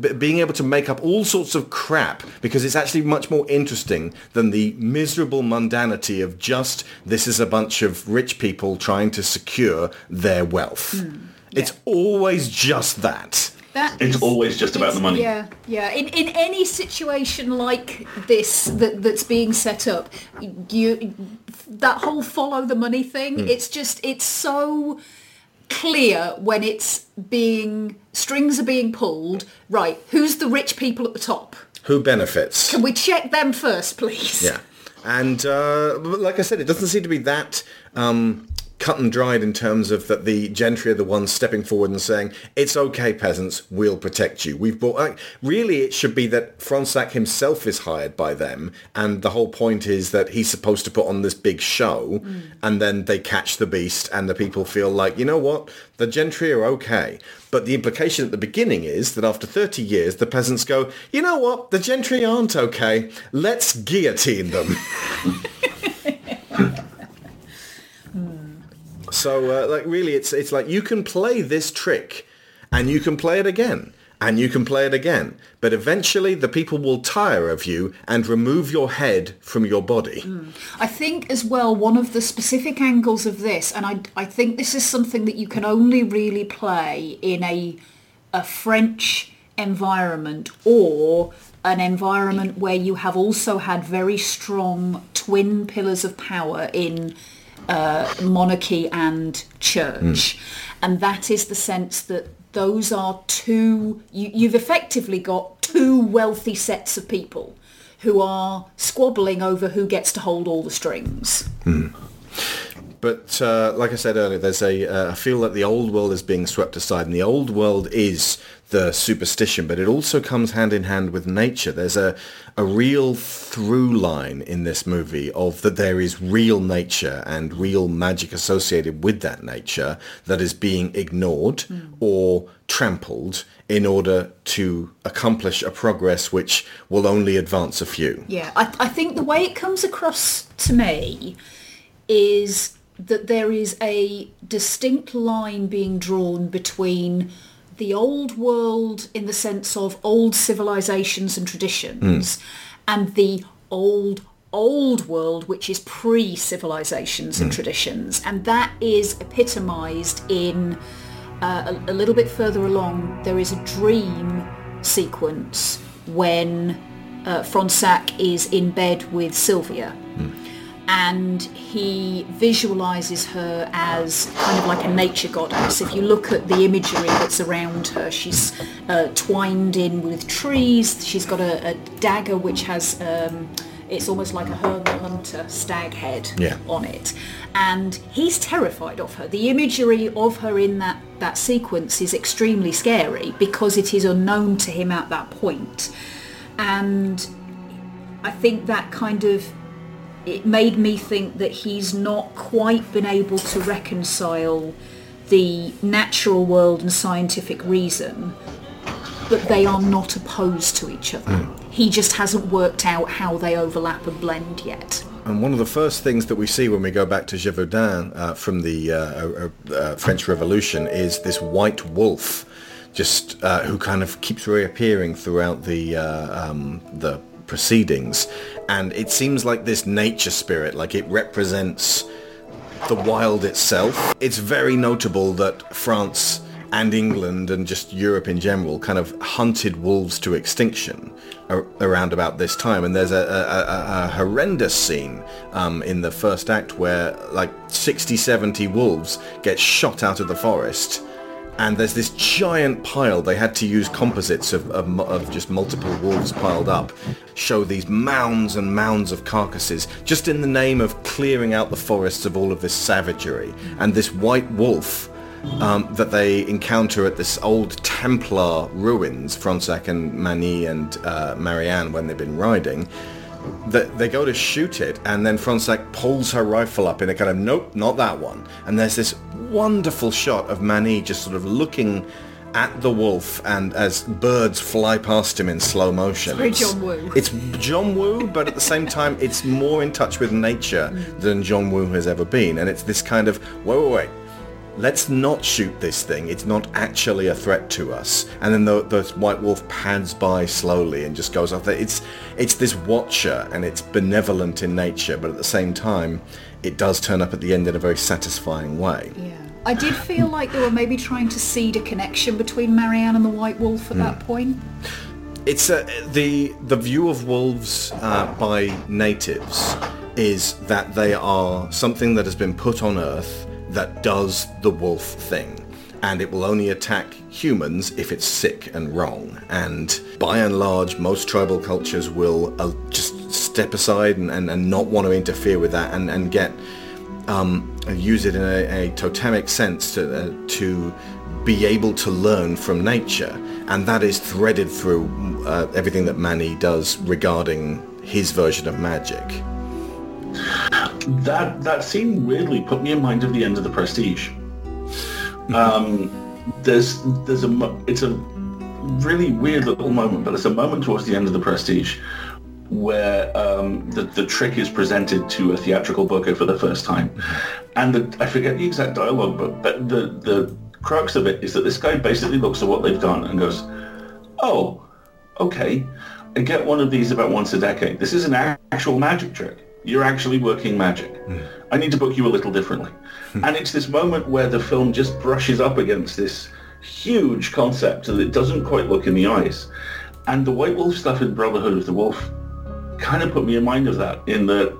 B- being able to make up all sorts of crap because it's actually much more interesting than the miserable mundanity of just this is a bunch of rich people trying to secure their wealth. Hmm. It's always just that. That It's is- always just about the money. Yeah, yeah. In in any situation like this that that's being set up, you that whole follow the money thing. Hmm. It's just it's so clear when it's being strings are being pulled. Right, who's the rich people at the top? Who benefits? Can we check them first, please? Yeah. And uh, but like I said, it doesn't seem to be that um, cut and dried in terms of that the gentry are the ones stepping forward and saying, it's okay, peasants, we'll protect you. We've bought... Like, really, it should be that Fronsac himself is hired by them, and the whole point is that he's supposed to put on this big show, mm. and then they catch the beast, and the people feel like, you know what, the gentry are okay. But the implication at the beginning is that after 30 years, the peasants go, you know what, the gentry aren't okay. Let's guillotine them. So, uh, like, really, it's it's like you can play this trick, and you can play it again, and you can play it again, but eventually the people will tire of you and remove your head from your body. I think as well one of the specific angles of this, and I, I think this is something that you can only really play in a a French environment or an environment where you have also had very strong twin pillars of power in uh, monarchy and church. And that is the sense that those are two, you, you've effectively got two wealthy sets of people who are squabbling over who gets to hold all the strings. But uh, like I said earlier, there's a uh, I feel that the old world is being swept aside, and the old world is the superstition, but it also comes hand in hand with nature. There's a a real through line in this movie of that there is real nature and real magic associated with that nature that is being ignored hmm. or trampled in order to accomplish a progress which will only advance a few. Yeah, I, I think the way it comes across to me is that there is a distinct line being drawn between the old world in the sense of old civilizations and traditions and the old old world which is pre-civilizations and traditions. And that is epitomized in uh, a, a little bit further along there is a dream sequence when uh, Fronsac is in bed with Sylvia and he visualizes her as kind of like a nature goddess. If you look at the imagery that's around her, she's uh, twined in with trees. She's got a, a dagger which has, um, it's almost like a Herne the Hunter stag head Yeah. on it. And he's terrified of her. The imagery of her in that, that sequence is extremely scary because it is unknown to him at that point. And I think that kind of it made me think that he's not quite been able to reconcile the natural world and scientific reason, but they are not opposed to each other. He just hasn't worked out how they overlap and blend yet. And one of the first things that we see when we go back to Gévaudan uh, from the uh, uh, uh, French Revolution is this white wolf, just uh, who kind of keeps reappearing throughout the uh, um, the proceedings, and it seems like this nature spirit, like it represents the wild itself. It's very notable that France and England and just Europe in general kind of hunted wolves to extinction around about this time. And there's a, a, a, a horrendous scene um, in the first act where like 60, 70 wolves get shot out of the forest. And there's this giant pile. They had to use composites of, of, of just multiple wolves piled up, show these mounds and mounds of carcasses, just in the name of clearing out the forests of all of this savagery. And this white wolf um, that they encounter at this old Templar ruins, Fronsac and Mani and uh, Marianne, when they've been riding, that they go to shoot it, and then Fronsac pulls her rifle up in a kind of nope, not that one. And there's this wonderful shot of Mani just sort of looking at the wolf, and as birds fly past him in slow motion. very John Woo. It's John Woo, but at the same time, it's more in touch with nature than John Woo has ever been, and it's this kind of wait, wait, wait. Let's not shoot this thing. It's not actually a threat to us. And then the, the white wolf pads by slowly and just goes off. there. It's it's this watcher and it's benevolent in nature, but at the same time, it does turn up at the end in a very satisfying way. Yeah. I did feel like they were maybe trying to seed a connection between Marianne and the White Wolf at that point. It's uh, the the view of wolves uh, by natives is that they are something that has been put on Earth that does the wolf thing, and it will only attack humans if it's sick and wrong. And by and large, most tribal cultures will uh, just step aside and, and, and not want to interfere with that and, and get um, use it in a, a totemic sense to uh, to be able to learn from nature, and that is threaded through uh, everything that Mani does regarding his version of magic. That that scene weirdly put me in mind of the end of the Prestige. Um, there's there's a it's a really weird little moment, but there's a moment towards the end of the Prestige where um, the the trick is presented to a theatrical booker for the first time, and the, I forget the exact dialogue, but, but the the crux of it is that this guy basically looks at what they've done and goes, "Oh, okay, I get one of these about once a decade. This is an actual magic trick. You're actually working magic. Hmm. I need to book you a little differently." Hmm. and it's this moment where the film just brushes up against this huge concept that it doesn't quite look in the eyes. And the White Wolf stuff in Brotherhood of the Wolf kind of put me in mind of that in that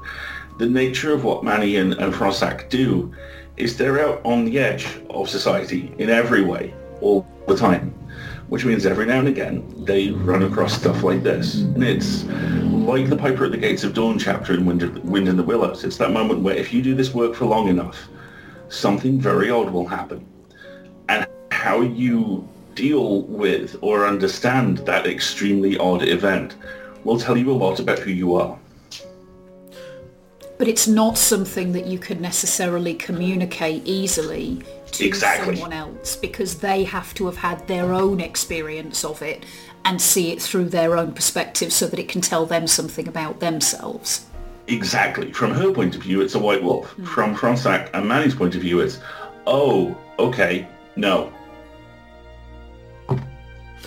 the nature of what Mani and, and Fronsac do is they're out on the edge of society in every way all the time which means every now and again they run across stuff like this. And it's like the Piper at the Gates of Dawn chapter in Wind, Wind in the Willows. It's that moment where if you do this work for long enough something very odd will happen. And how you deal with or understand that extremely odd event will tell you a lot about who you are. But it's not something that you could necessarily communicate easily to Exactly. someone else because they have to have had their own experience of it and see it through their own perspective so that it can tell them something about themselves. Exactly. From her point of view, it's a white wolf. From hmm. Fronsac and Mani's point of view, it's, oh, okay, no.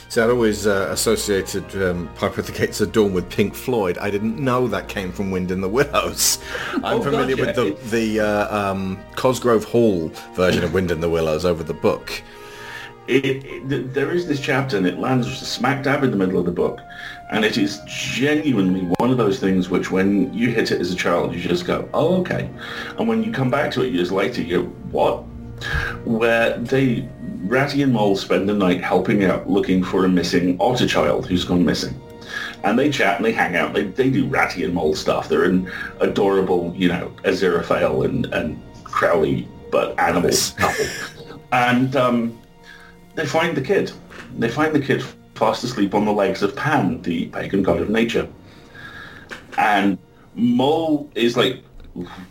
So I'd always uh, associated um, Piper at the Gates of Dawn with Pink Floyd. I didn't know that came from Wind in the Willows. I'm Oh, familiar God, with the, the uh, um, Cosgrove Hall version of Wind in the Willows over the book. It, it, there is this chapter and it lands smack dab in the middle of the book. And it is genuinely one of those things which when you hit it as a child, you just go, oh, okay. And when you come back to it years later, you go, what? Where they, Ratty and Mole spend the night helping out looking for a missing otter child who's gone missing. And they chat and they hang out. They, they do Ratty and Mole stuff. They're an adorable, you know, Aziraphale and, and Crowley, but animals couple. And um, they find the kid. They find the kid fast asleep on the legs of Pan, the pagan god of nature. And Mole is like,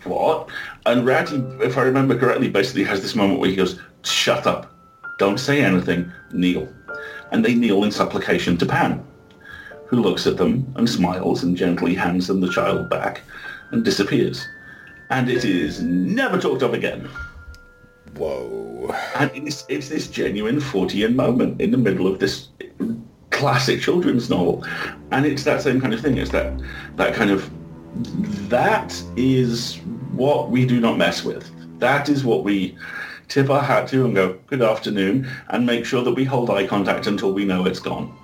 what? And Ratty, if I remember correctly, basically has this moment where he goes, shut up. Don't say anything. Kneel. And they kneel in supplication to Pan, who looks at them and smiles and gently hands them the child back and disappears. And it is never talked of again. Whoa. And it's, it's this genuine Fortean moment in the middle of this classic children's novel. And it's that same kind of thing. It's that, that kind of, that is what we do not mess with. That is what we tip our hat to and go, good afternoon, and make sure that we hold eye contact until we know it's gone.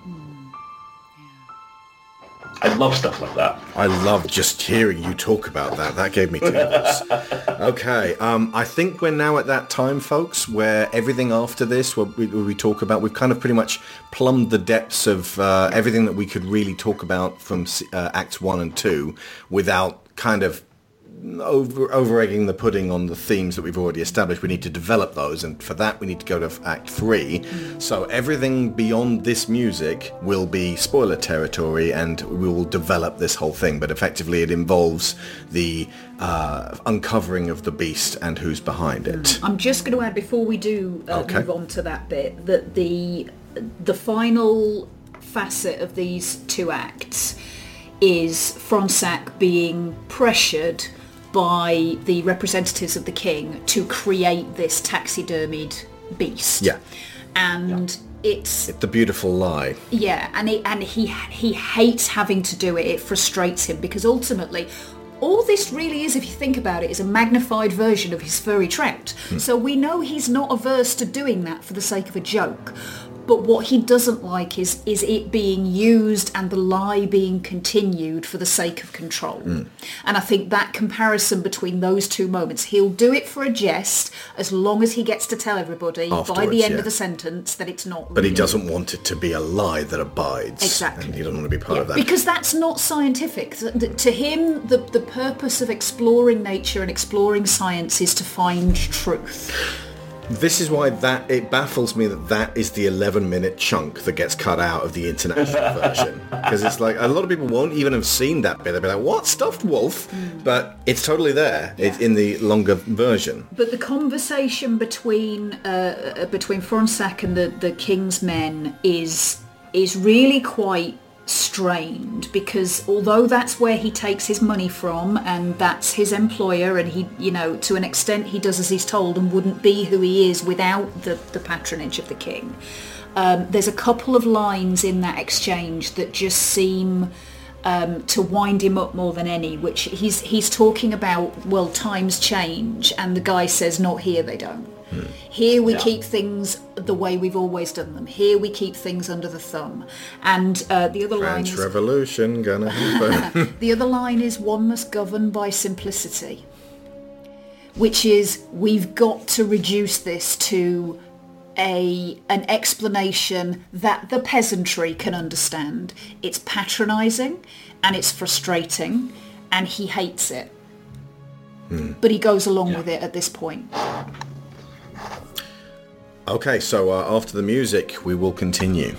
I love stuff like that. I love just hearing you talk about that. That gave me tingles. okay, um, I think we're now at that time, folks, where everything after this, what we, what we talk about, we've kind of pretty much plumbed the depths of uh, everything that we could really talk about from uh, Acts 1 and 2 without kind of over over egging the pudding on the themes that we've already established. We need to develop those, and for that we need to go to Act Three. So everything beyond this music will be spoiler territory, and we will develop this whole thing. But effectively, it involves the uh, uncovering of the beast and who's behind it. I'm just going to add before we do uh, Okay. move on to that bit that the the final facet of these two acts is Fronsac being pressured by the representatives of the king to create this taxidermied beast. Yeah. And it's The beautiful lie. yeah, and he and he he hates having to do it. It frustrates him because ultimately, all this really is, if you think about it, is a magnified version of his furry trout. Hmm. So we know he's not averse to doing that for the sake of a joke. But what he doesn't like is is it being used and the lie being continued for the sake of control. Hmm. And I think that comparison between those two moments, he'll do it for a jest as long as he gets to tell everybody by the end yeah. of the sentence that it's not. But he doesn't want it to be a lie that abides. Exactly. And he doesn't want to be part Yeah, of that. Because that's not scientific. To him, the, the purpose of exploring nature and exploring science is to find truth. This is why that it baffles me that that is the 11 minute chunk that gets cut out of the international version because it's like a lot of people won't even have seen that bit. They'll be like, "What stuffed wolf?" But it's totally there. It's in the longer version. But the conversation between uh, uh, between Fronsac and the, the King's men is is really quite strained because although that's where he takes his money from and that's his employer and he you know to an extent he does as he's told and wouldn't be who he is without the, the patronage of the king. Um, there's a couple of lines in that exchange that just seem um, to wind him up more than any which he's he's talking about well times change and the guy says not here they don't here we keep things the way we've always done them here we keep things under the thumb and uh, the other line French is Revolution gonna happen. the other line is one must govern by simplicity, which is we've got to reduce this to a an explanation that the peasantry can understand. It's patronising and it's frustrating and he hates it. But he goes along with it at this point. Okay, so uh, after the music, we will continue.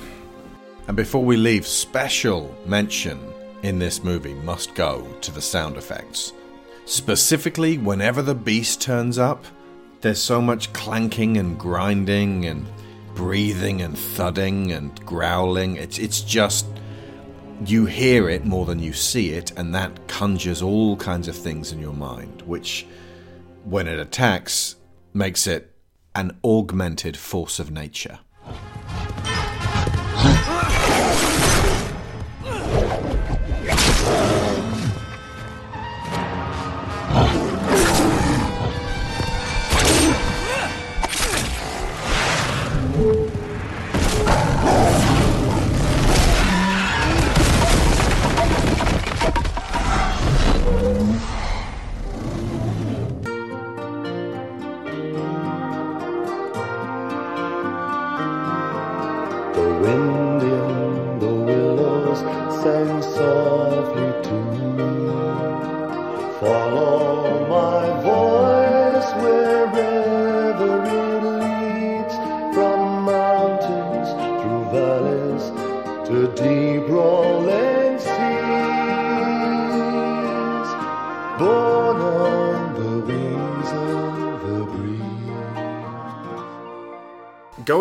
And before we leave, special mention in this movie must go to the sound effects. Specifically, whenever the beast turns up, there's so much clanking and grinding and breathing and thudding and growling. It's it's just you hear it more than you see it, and that conjures all kinds of things in your mind, which, when it attacks, makes it an augmented force of nature.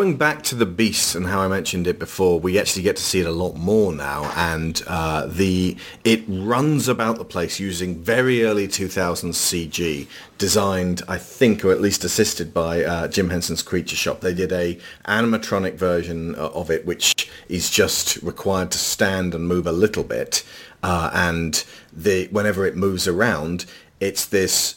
Going back to the beast and how I mentioned it before, we actually get to see it a lot more now, and uh, the it runs about the place using very early 2000s CG, designed, I think, or at least assisted by uh, Jim Henson's Creature Shop. They did a animatronic version uh, of it, which is just required to stand and move a little bit, uh, and the whenever it moves around, it's this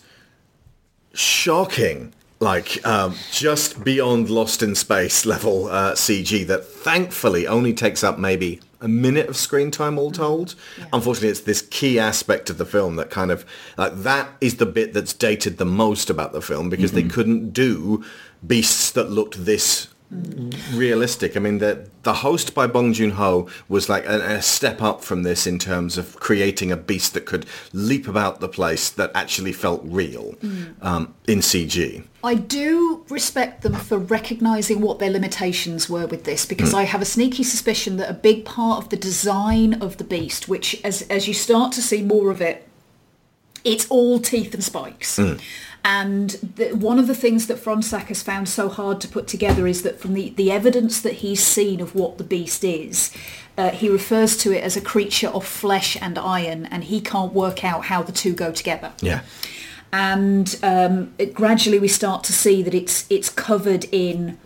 shocking like um, just beyond lost in space level uh, cg that thankfully only takes up maybe a minute of screen time all told. Unfortunately it's this key aspect of the film that kind of like that is the bit that's dated the most about the film because they couldn't do beasts that looked this realistic. I mean, the the host by Bong Joon Ho was like a, a step up from this in terms of creating a beast that could leap about the place that actually felt real mm. um, in CG. I do respect them for recognising what their limitations were with this because mm. I have a sneaky suspicion that a big part of the design of the beast, which as as you start to see more of it, it's all teeth and spikes. Mm. And the, one of the things that Fronsac has found so hard to put together is that from the, the evidence that he's seen of what the beast is, uh, he refers to it as a creature of flesh and iron, and he can't work out how the two go together Yeah. and um, it, gradually we start to see that it's it's covered in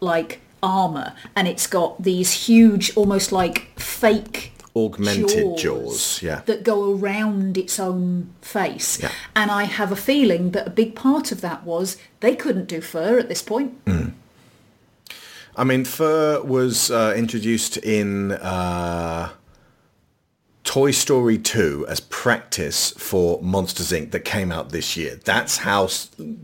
like armor and it's got these huge almost like fake Augmented jaws, yeah. that go around its own face Yeah. and i have a feeling that a big part of that was they couldn't do fur at this point I mean, fur was uh, introduced in uh, Toy Story 2 as practice for Monsters Inc. that came out this year. That's how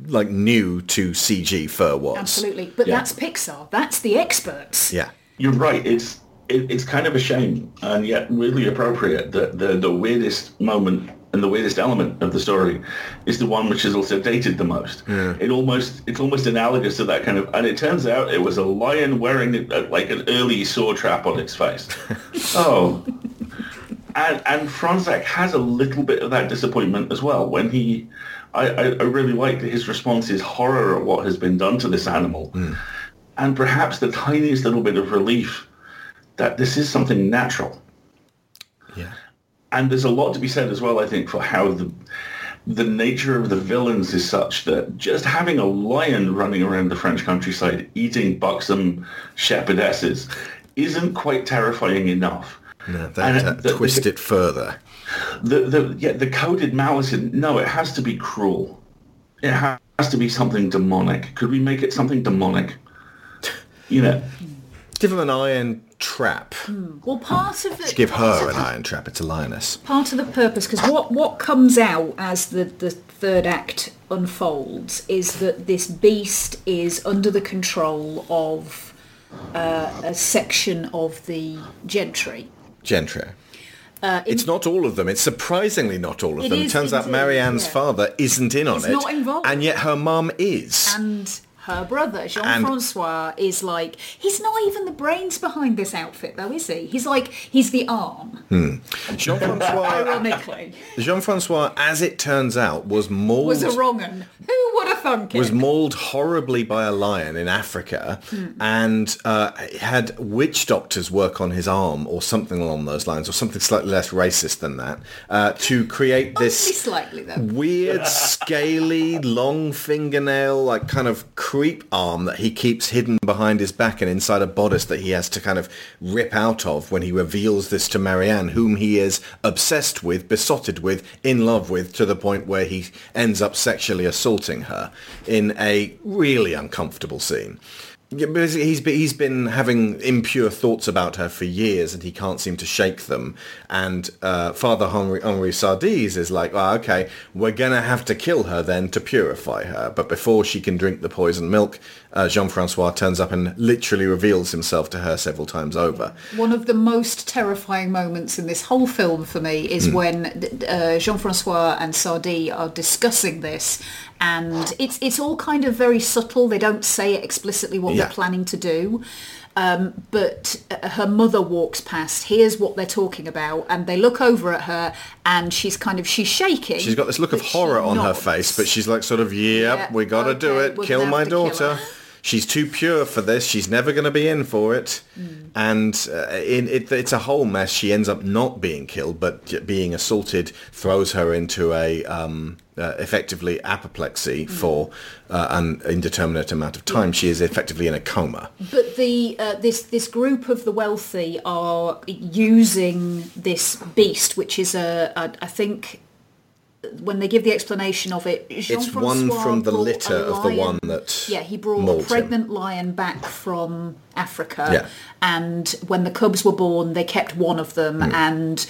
like new to CG fur was. absolutely but Yeah. that's pixar that's the experts Yeah. You're right. It's it, it's kind of a shame and yet really appropriate that the the weirdest moment and the weirdest element of the story is the one which is also dated the most. It almost it's almost analogous to that kind of and it turns out it was a lion wearing a, like an early saw trap on its face. oh. And and Fronsac has a little bit of that disappointment as well when he I, I, I really like that his response is horror at what has been done to this animal hmm. and perhaps the tiniest little bit of relief that this is something natural. Yeah. And there's a lot to be said as well, I think, for how the the nature of the villains is such that just having a lion running around the French countryside eating buxom shepherdesses isn't quite terrifying enough. No, And that, uh, the- twist it further. The, the, yeah, the coded malice, in, no, it has to be cruel. It ha- has to be something demonic. Could we make it something demonic? You know, Give him an iron trap. well part of it Give her an iron trap. It's a lioness. part of the purpose because what what comes out as the the third act unfolds is that this beast is under the control of uh, a section of the gentry Gentry. it's not all of them. It's surprisingly not all of Uh, them. It turns out Marianne's yeah. father isn't in on He's it. not involved. And yet her mum is. and her brother Jean-Francois is like he's not even the brains behind this outfit though is he? He's like he's the arm. Jean-Francois, ironically. Jean-Francois, as it turns out, was mauled was a wrong un. Who would have thunk it? was mauled horribly by a lion in Africa and uh, had witch doctors work on his arm or something along those lines or something slightly less racist than that uh, to create this slightly weird scaly long fingernail like kind of creep arm that he keeps hidden behind his back and inside a bodice that he has to kind of rip out of when he reveals this to Marianne whom he is obsessed with besotted with in love with to the point where he ends up sexually assaulting her in a really uncomfortable scene yeah, because he's been, he's been having impure thoughts about her for years and he can't seem to shake them. And uh, Father Henri, Henri Sardis is like, oh, okay, we're going to have to kill her then to purify her. But before she can drink the poisoned milk, uh, Jean-Francois turns up and literally reveals himself to her several times over. One of the most terrifying moments in this whole film for me is Hmm. when uh, Jean-Francois and Sardi are discussing this, and it's it's all kind of very subtle. They don't say explicitly what Yeah. they're planning to do. Um, but uh, her mother walks past, hears what they're talking about, and they look over at her, and she's kind of she's shaking. She's got this look of horror on her face, but she's like sort of, yep, Yeah, we got to do it. Kill my to kill daughter. She's too pure for this. She's never going to be in for it. Mm. And uh, in, it, it's a whole mess. She ends up not being killed, but being assaulted throws her into a um, uh, effectively apoplexy Mm. for uh, an indeterminate amount of time. She is effectively in a coma. But the uh, this this group of the wealthy are using this beast, which is a, a I think when they give the explanation of it, It's one from the litter of the one that Yeah, he brought a him. pregnant lion back from Africa, Yeah. and when the cubs were born, they kept one of them Hmm. and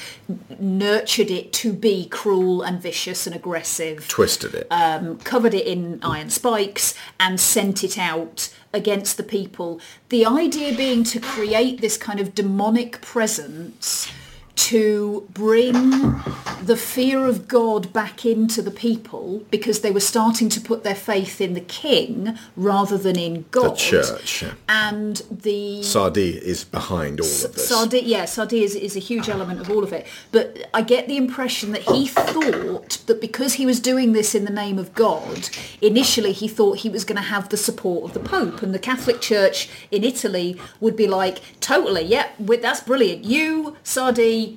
nurtured it to be cruel and vicious and aggressive Twisted it. um, covered it in iron spikes and sent it out against the people. The idea being to create this kind of demonic presence to bring the fear of God back into the people because they were starting to put their faith in the king rather than in God. The church. And the Sardis is behind all of this. Sardi, yeah, Sardi is, is a huge element of all of it. But I get the impression that he thought that because he was doing this in the name of God, initially he thought he was going to have the support of the Pope. And the Catholic Church in Italy would be like, totally, yeah, that's brilliant. You,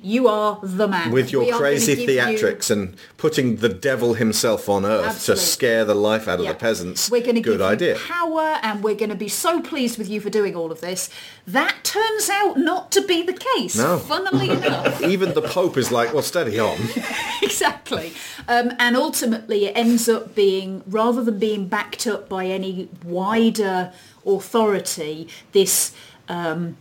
You are the man. With your We crazy gonna you- theatrics and putting the devil himself on earth Absolutely. to scare the life out of Yeah. the peasants. We're going to Good give idea. you power and we're going to be so pleased with you for doing all of this. That turns out not to be the case, No. funnily enough. Even the Pope is like, well, steady on. exactly. Um, and ultimately, it ends up being, rather than being backed up by any wider authority, this um,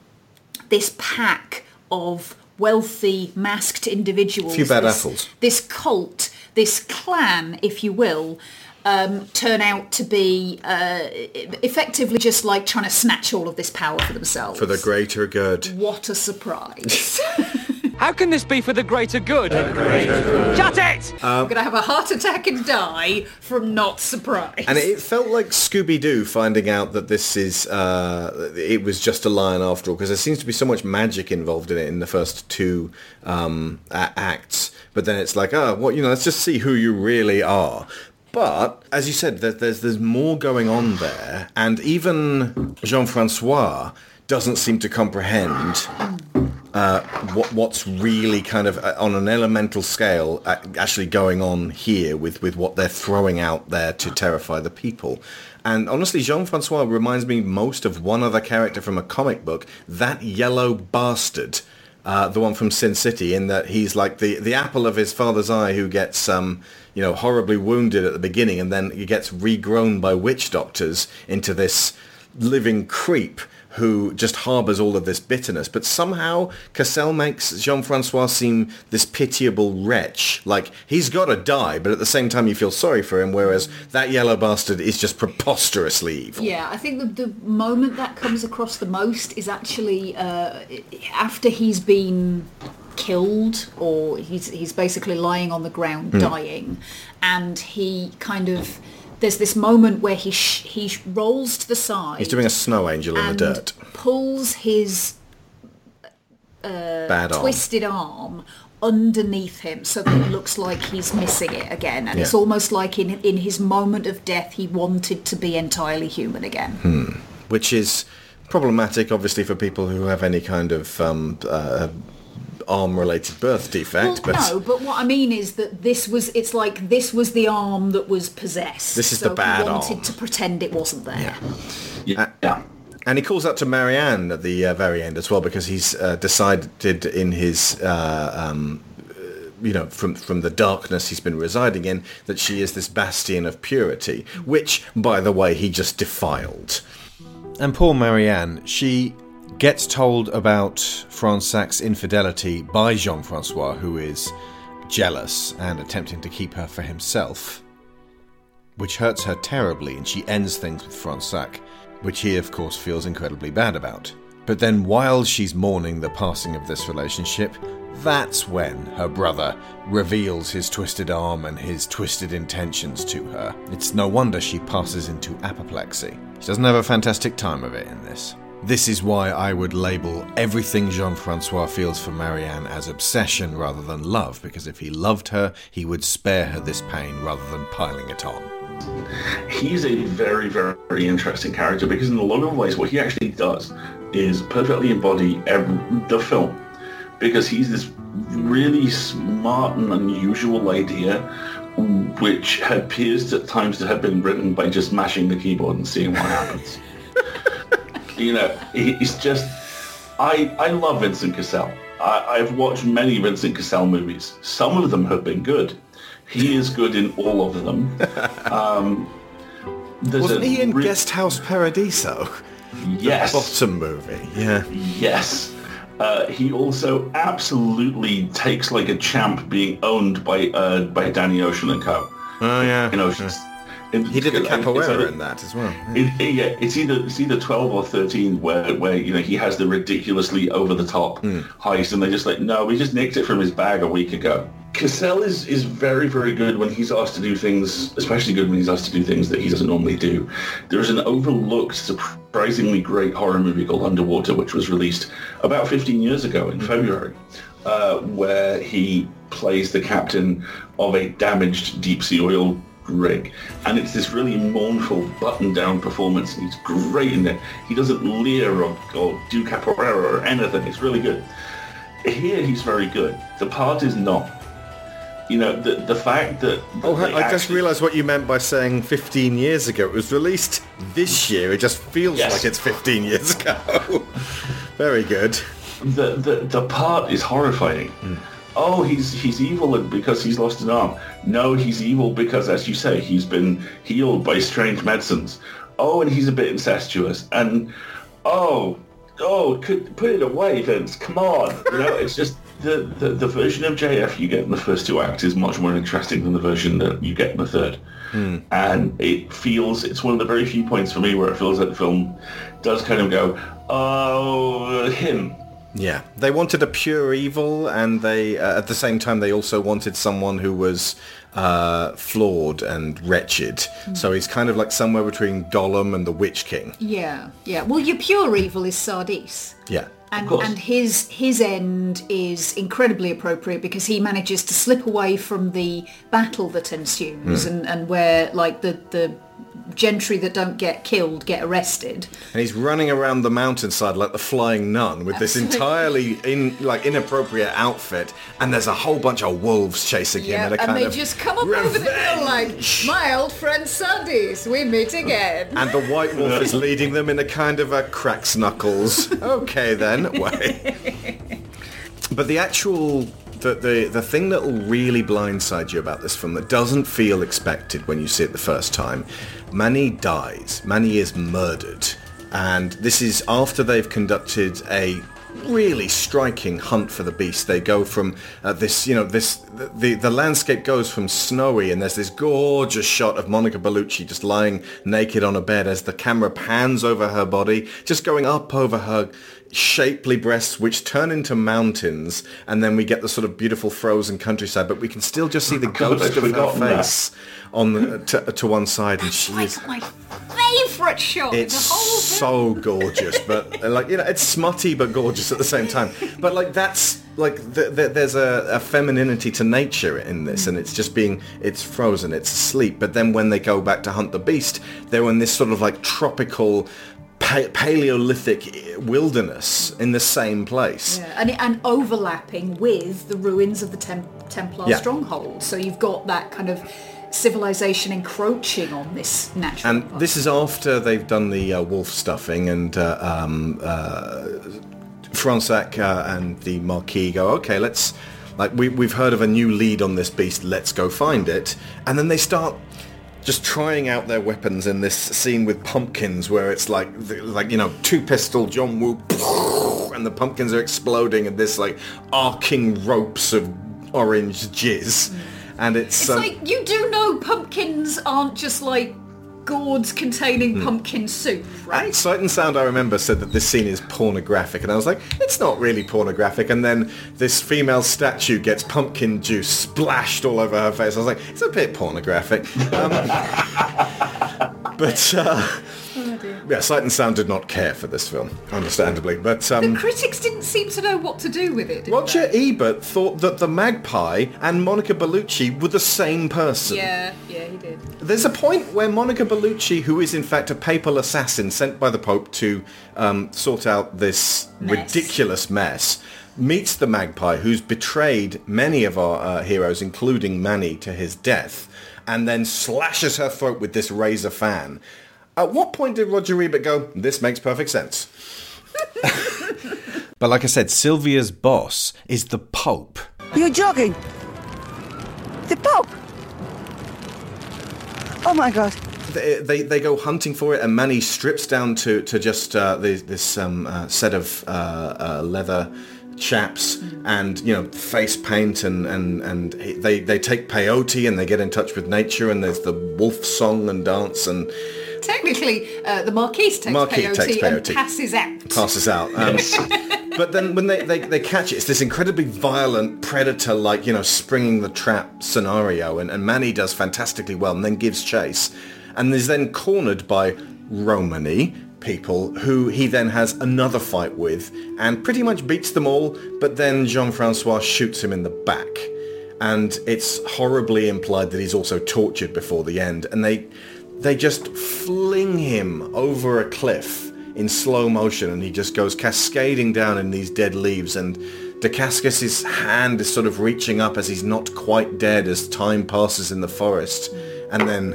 this pack of wealthy masked individuals, A Few bad this, apples. this cult, this clan, if you will. Um, turn out to be uh, effectively just like trying to snatch all of this power for themselves. For the greater good. what a surprise! How can this be for the greater good? Shut it! I'm gonna have a heart attack and die from not surprise. And it felt like Scooby-Doo finding out that this is, uh, it was just a lion after all, because there seems to be so much magic involved in it in the first two um, acts. But then it's like, oh, well, you know, let's just see who you really are. But as you said, there's there's more going on there, and even Jean-Francois doesn't seem to comprehend uh, what what's really kind of uh, on an elemental scale uh, actually going on here with, with what they're throwing out there to terrify the people. And honestly, Jean-Francois reminds me most of one other character from a comic book, that yellow bastard. Uh, the one from Sin City, in that he's like the, the apple of his father's eye who gets, um, you know, horribly wounded at the beginning and then he gets regrown by witch doctors into this living creep who just harbours all of this bitterness. But somehow Cassel makes Jean-Francois seem this pitiable wretch. Like, he's got to die, but at the same time you feel sorry for him, whereas that yellow bastard is just preposterously evil. Yeah, I think the, the moment that comes across the most is actually uh, after he's been killed or he's he's basically lying on the ground Hmm. dying, and he kind of there's this moment where he sh- he rolls to the side. He's doing a snow angel in the dirt. pulls his Bad arm. twisted arm underneath him so that it looks like he's missing it again and it's almost like in in his moment of death he wanted to be entirely human again which is problematic, obviously, for people who have any kind of um, uh, arm-related birth defect. well, but no, but what I mean is that this was, it's like this was the arm that was possessed. This is so the bad he wanted arm. to pretend it wasn't there. Yeah. yeah. And he calls out to Marianne at the uh, very end as well because he's uh, decided in his, uh, um, you know, from from the darkness he's been residing in that she is this bastion of purity, which, by the way, he just defiled. And poor Marianne, she gets told about Fronsac's infidelity by Jean-Francois, who is jealous and attempting to keep her for himself, which hurts her terribly, and she ends things with Fronsac, which he, of course, feels incredibly bad about. But then, while she's mourning the passing of this relationship, that's when her brother reveals his twisted arm and his twisted intentions to her. It's no wonder she passes into apoplexy. She doesn't have a fantastic time of it in this. This is why I would label everything Jean Francois feels for Marianne as obsession rather than love, because if he loved her, he would spare her this pain rather than piling it on. he's a very, very, interesting character because in a lot of ways what he actually does is perfectly embody every, the film because he's this really smart and unusual idea which appears at times to have been written by just mashing the keyboard and seeing what happens. You know, he- he's just... I, I love Vincent Cassel. I, I've watched many Vincent Cassel movies. Some of them have been good. He is good in all of them. Um, there's Wasn't a he in re- Guest House Paradiso? Yes. Bottom movie, yeah. Yes. Uh, he also absolutely takes like a champ being owned by uh, by Danny Ocean and Co. Oh yeah. You know, He did the either- capoeira in that as well. It, it- yeah, it's either it's either twelve or thirteen where where you know he has the ridiculously over the top heist, and they're just like, no, we just nicked it from his bag a week ago. Cassel is is very very good when he's asked to do things, especially good when he's asked to do things that he doesn't normally do. There is an overlooked, surprisingly great horror movie called Underwater, which was released about fifteen years ago in February, uh, where he plays the captain of a damaged deep sea oil rig and it's this really mournful button down performance and he's great in it he doesn't leer or, or do capoeira or anything it's really good here he's very good the part is not you know the the fact that, that Oh, I just realised what you meant by saying 15 years ago. It was released this year. It just feels Yes. like it's 15 years ago. Very good. the, the the part is horrifying. Hmm. Oh, he's he's evil because he's lost an arm. No, he's evil because, as you say, he's been healed by strange medicines. Oh, and he's a bit incestuous. And oh, oh, could put it away, Vince. Come on, you know, it's just. The, the, the version of JF you get in the first two acts is much more interesting than the version that you get in the third. Hmm. And it feels, it's one of the very few points for me where it feels like the film does kind of go, oh, him. Yeah, they wanted a pure evil, and they uh, at the same time they also wanted someone who was uh, flawed and wretched. So he's kind of like somewhere between Gollum and the Witch King. Yeah, yeah. Well, your pure evil is Sardis. Yeah. And, and his his end is incredibly appropriate because he manages to slip away from the battle that ensues Hmm. and, and where like the, the gentry that don't get killed get arrested. And he's running around the mountainside like the flying nun with this entirely in like inappropriate outfit, and there's a whole bunch of wolves chasing him. Yeah, in a and they of just come up over the hill like, my old friend Sardis, we meet again. And the white wolf is leading them in a kind of a cracks knuckles. Okay then, way. But the actual the, the the thing that will really blindside you about this film that doesn't feel expected when you see it the first time, Mani dies. Mani is murdered. And this is after they've conducted a really striking hunt for the beast. They go from uh, this, you know, this the the landscape goes from snowy, and there's this gorgeous shot of Monica Bellucci just lying naked on a bed as the camera pans over her body, just going up over her shapely breasts which turn into mountains and then we get the sort of beautiful frozen countryside but we can still just see the ghost of her forgotten that. face on the, to, to one side and she is Like my favourite shot it's the whole film. so gorgeous, but uh, like you know, it's smutty but gorgeous at the same time. But like that's like th- th- there's a, a femininity to nature in this, and it's just being it's frozen, it's asleep. But then when they go back to hunt the beast, they're in this sort of like tropical. Pa- Paleolithic wilderness in the same place. Yeah, and, and overlapping with the ruins of the Tem- Templar Yeah. stronghold. So you've got that kind of civilization encroaching on this natural And this is after they've done the uh, wolf stuffing and uh, um, uh, Fronsac uh, and the Marquis go, okay, let's, like, we, we've heard of a new lead on this beast, let's go find it. And then they start just trying out their weapons in this scene with pumpkins where it's like, like you know, two pistol, John Woo, and the pumpkins are exploding and this, like, arcing ropes of orange jizz. And it's, It's um, like you do know pumpkins aren't just like gourds containing pumpkin soup, right? Sight and Sound, I remember, said that this scene is pornographic, and I was like, it's not really pornographic. And then this female statue gets pumpkin juice splashed all over her face. I was like, it's a bit pornographic. Um, but uh, yeah, Sight and Sound did not care for this film, understandably. But The um, critics didn't seem to know what to do with it. did Roger they? Ebert thought that the Magpie and Monica Bellucci were the same person. Yeah, yeah, he did. There's a point where Monica Bellucci, who is in fact a papal assassin sent by the Pope to um, sort out this Mess. ridiculous mess, meets the Magpie, who's betrayed many of our uh, heroes, including Mani, to his death, and then slashes her throat with this razor fan. At what point did Roger Ebert go, this makes perfect sense? But like I said, Sylvia's boss is the Pope. You're joking? The Pope? Oh my god. they, they they go hunting for it, and Mani strips down to to just uh, the, this um, uh, set of uh, uh, leather chaps and you know face paint and and and they they take peyote and they get in touch with nature and there's the wolf song and dance and Technically, uh, the Marquise takes Marquis peyote, takes and passes out. passes out. Um, but then when they, they, they catch it, it's this incredibly violent predator, like, you know, springing the trap scenario. And, and Mani does fantastically well and then gives chase. And is then cornered by Romany people who he then has another fight with and pretty much beats them all. But then Jean-Francois shoots him in the back. And it's horribly implied that he's also tortured before the end. And they they just fling him over a cliff in slow motion and he just goes cascading down in these dead leaves and Dacascos' hand is sort of reaching up as he's not quite dead as time passes in the forest and then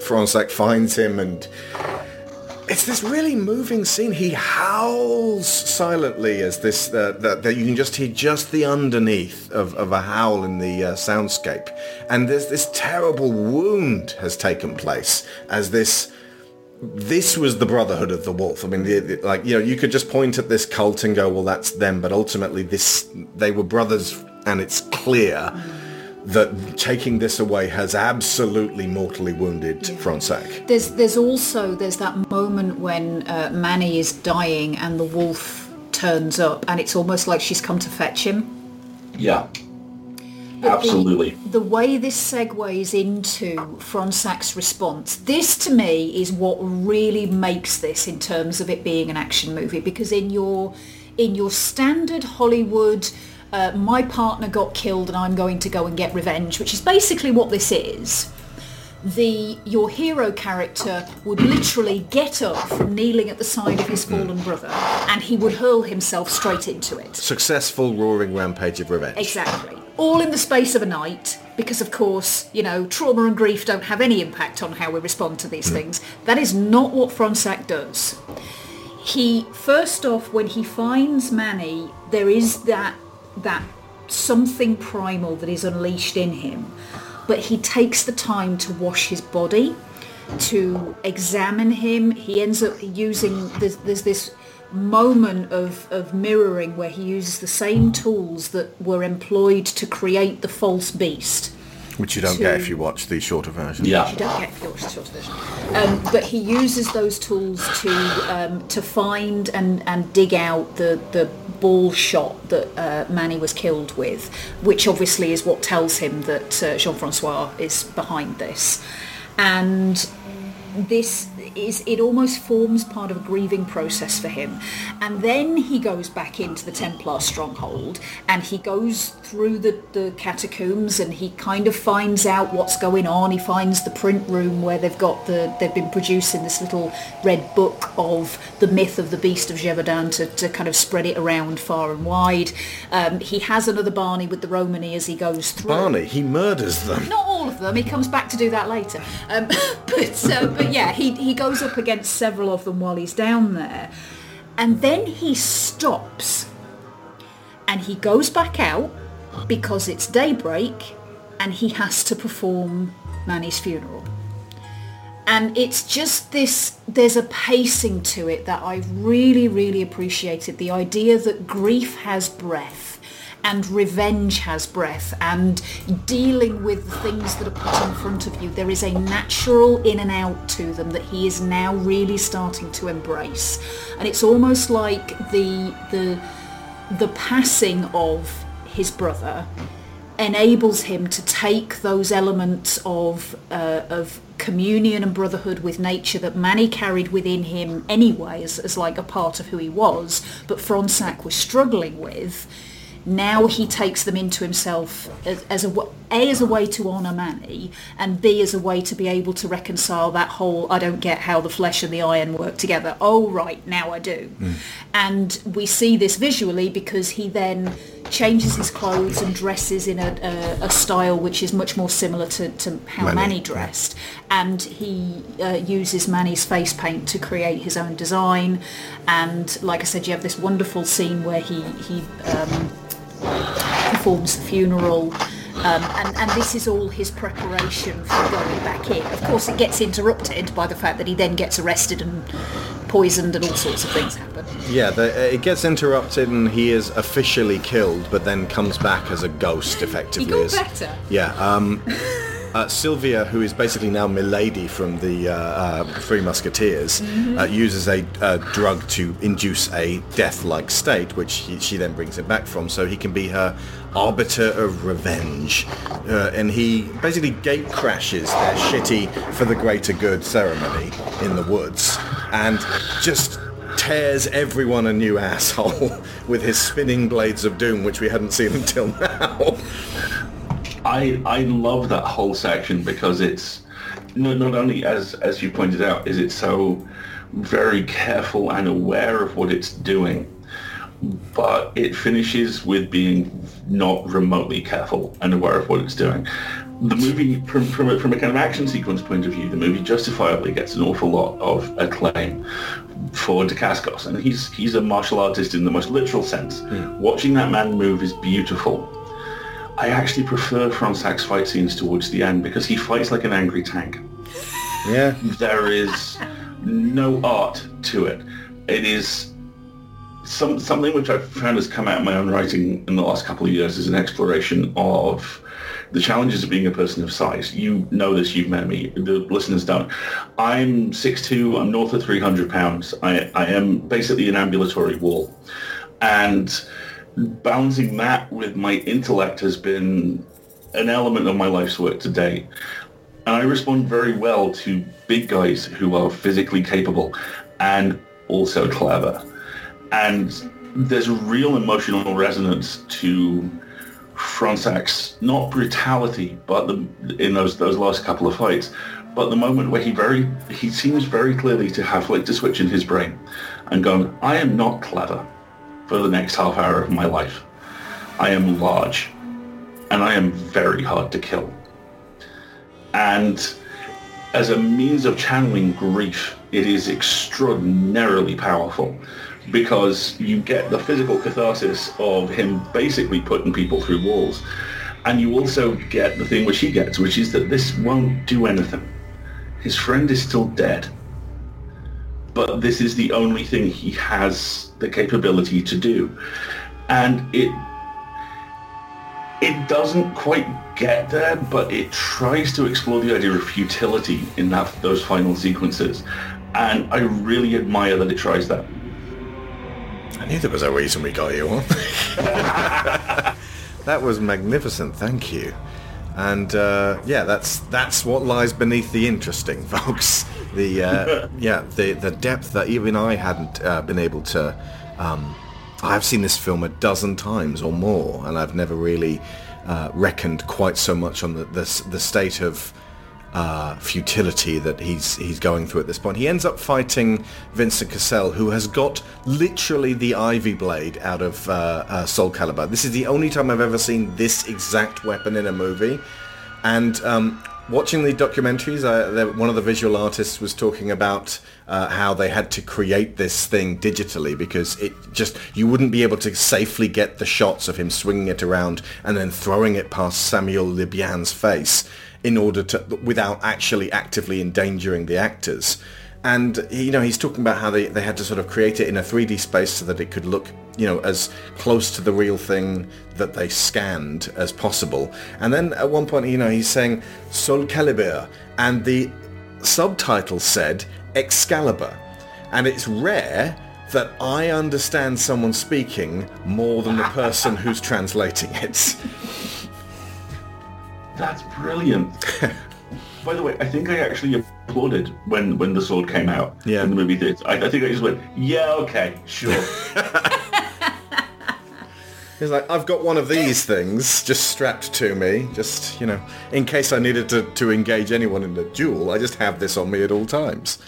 Fronsac finds him and it's this really moving scene. He howls silently as this, uh, that, that you can just hear just the underneath of, of a howl in the uh, soundscape. And there's this terrible wound has taken place as this, this was the Brotherhood of the Wolf. I mean, the, the- like, you know, you could just point at this cult and go, well, that's them. But ultimately this, they were brothers and it's clear that taking this away has absolutely mortally wounded Fronsac. There's there's also there's that moment when uh, Mani is dying and the wolf turns up and it's almost like she's come to fetch him. Yeah. But the- Absolutely. The, way this segues into Fronsac's response, this to me is what really makes this in terms of it being an action movie because in your in your standard Hollywood uh, my partner got killed and I'm going to go and get revenge, which is basically what this is. The your hero character would literally get up from kneeling at the side of his fallen brother and he would hurl himself straight into it. Successful roaring rampage of revenge. Exactly. All in the space of a night, because of course, you know, trauma and grief don't have any impact on how we respond to these things. That is not what Fronsac does. He, first off, when he finds Mani, there is that, that something primal that is unleashed in him. But he takes the time to wash his body, to examine him. He ends up using, there's, there's this moment of, of mirroring where he uses the same tools that were employed to create the false beast. Which you don't to- get if you watch the shorter version. Yeah. You don't get if you watch the short version. Um, but he uses those tools to um, to find and, and dig out the, the ball shot that uh, Mani was killed with, which obviously is what tells him that uh, Jean-Francois is behind this. And this is it almost forms part of a grieving process for him and then he goes back into the templar stronghold and he goes through the, the catacombs and he kind of finds out what's going on he finds the print room where they've got the they've been producing this little red book of the myth of the beast of Gévaudan to, to kind of spread it around far and wide um, he has another Barney with the Romany as he goes through Barney, he murders them. not all of them. He comes back to do that later. Um, but uh, but yeah, he he goes up against several of them while he's down there, and then he stops, and he goes back out because it's daybreak, and he has to perform Mani's funeral. And it's just this, there's a pacing to it that I really, really appreciated. The idea that grief has breath and revenge has breath and dealing with the things that are put in front of you. There is a natural in and out to them that he is now really starting to embrace. And it's almost like the, the, the passing of his brother enables him to take those elements of uh, of communion and brotherhood with nature that Mani carried within him anyway as, as like a part of who he was, but Fronsac was struggling with. Now he takes them into himself as, as a a as a way to honour Mani, and b as a way to be able to reconcile that whole I don't get how the flesh and the iron work together. Oh right, now I do. And we see this visually because he then changes his clothes and dresses in a, a, a style which is much more similar to, to how Mani, Mani, dressed. And he uh, uses Mani's face paint to create his own design. And like I said, you have this wonderful scene where he, he um, performs the funeral Um, and, and this is all his preparation for going back in. Of course, it gets interrupted by the fact that he then gets arrested and poisoned and all sorts of things happen. Yeah, the, it gets interrupted and he is officially killed, but then comes back as a ghost, effectively. He got as- better. Yeah. Um, uh, Sylvia, who is basically now Milady from the uh, uh, Three Musketeers, Mhm. uh, uses a uh, drug to induce a death-like state, which he, she then brings him back from, so he can be her arbiter of revenge. Uh, and he basically gate crashes their shitty for the greater good ceremony in the woods, and just tears everyone a new asshole with his spinning blades of doom, which we hadn't seen until now. I I love that whole section because it's not not only as as you pointed out is it so very careful and aware of what it's doing, but it finishes with being not remotely careful and aware of what it's doing. The movie, from, from, a, from a kind of action sequence point of view, the movie justifiably gets an awful lot of acclaim for Dacascos, and he's he's a martial artist in the most literal sense. Hmm. Watching that man move is beautiful. I actually prefer Fronsac's fight scenes towards the end because he fights like an angry tank. Yeah. There is no art to it. It is some, something which I've found has come out in my own writing in the last couple of years is an exploration of the challenges of being a person of size. You know this, you've met me, the listeners don't. I'm 6'2", I'm north of 300 pounds. I, I am basically an ambulatory wall. And balancing that with my intellect has been an element of my life's work today. And I respond very well to big guys who are physically capable and also clever. And there's a real emotional resonance to Fronsac's not brutality, but the, in those those last couple of fights, but the moment where he very he seems very clearly to have like to switch in his brain and going, I am not clever for the next half hour of my life. I am large, and I am very hard to kill. And as a means of channeling grief, it is extraordinarily powerful because you get the physical catharsis of him basically putting people through walls. And you also get the thing which he gets, which is that this won't do anything. His friend is still dead. But this is the only thing he has the capability to do. And it it doesn't quite get there, but it tries to explore the idea of futility in that those final sequences. And I really admire that it tries that. I knew there was a reason we got you on. that was magnificent, thank you. And uh, yeah, that's that's what lies beneath the interesting, folks. The uh, yeah, the the depth that even I hadn't uh, been able to. Um, I've seen this film a dozen times or more, and I've never really uh, reckoned quite so much on the the, the state of uh, futility that he's he's going through at this point. He ends up fighting Vincent Cassel, who has got literally the Ivy Blade out of uh, uh, Soul Calibur. This is the only time I've ever seen this exact weapon in a movie, and um, watching the documentaries, one of the visual artists was talking about uh, how they had to create this thing digitally because it just you wouldn't be able to safely get the shots of him swinging it around and then throwing it past Samuel Le Bihan's face in order to without actually actively endangering the actors. And you know, he's talking about how they, they had to sort of create it in a 3D space so that it could look, you know, as close to the real thing that they scanned as possible. And then at one point, you know, he's saying sol Calibur, and the subtitle said Excalibur. And it's rare that I understand someone speaking more than the person who's translating it. That's brilliant. By the way, I think I actually applauded when, when the sword came out Yeah. in the movie theater. I, I think I just went, yeah, okay, sure. He's like, I've got one of these things just strapped to me, just, you know, in case I needed to, to engage anyone in a duel, I just have this on me at all times.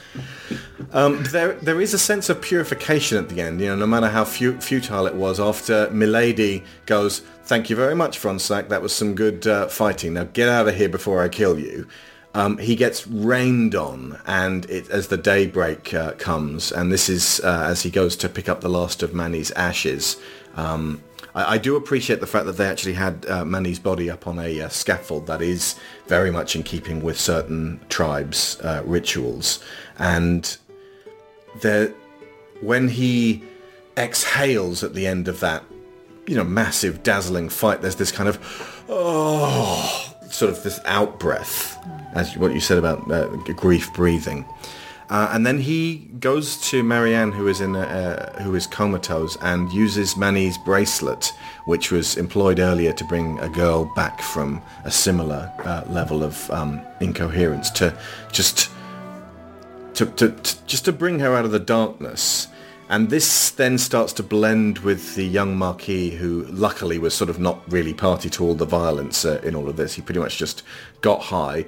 Um, there, there is a sense of purification at the end, you know, no matter how fu- futile it was, after Milady goes, thank you very much, Fronsac, that was some good uh, fighting, now get out of here before I kill you. Um, he gets rained on, and it, as the daybreak uh, comes, and this is uh, as he goes to pick up the last of Mani's ashes, um, I, I do appreciate the fact that they actually had uh, Mani's body up on a uh, scaffold that is very much in keeping with certain tribes' uh, rituals, and when he exhales at the end of that, you know, massive, dazzling fight, there's this kind of oh, sort of this out breath, as what you said about uh, grief breathing. Uh, and then he goes to Marianne, who is in a, uh, who is comatose, and uses Mani's bracelet, which was employed earlier to bring a girl back from a similar uh, level of um, incoherence, to just to, to, to just to bring her out of the darkness. And this then starts to blend with the young Marquis, who luckily was sort of not really party to all the violence uh, in all of this. He pretty much just got high,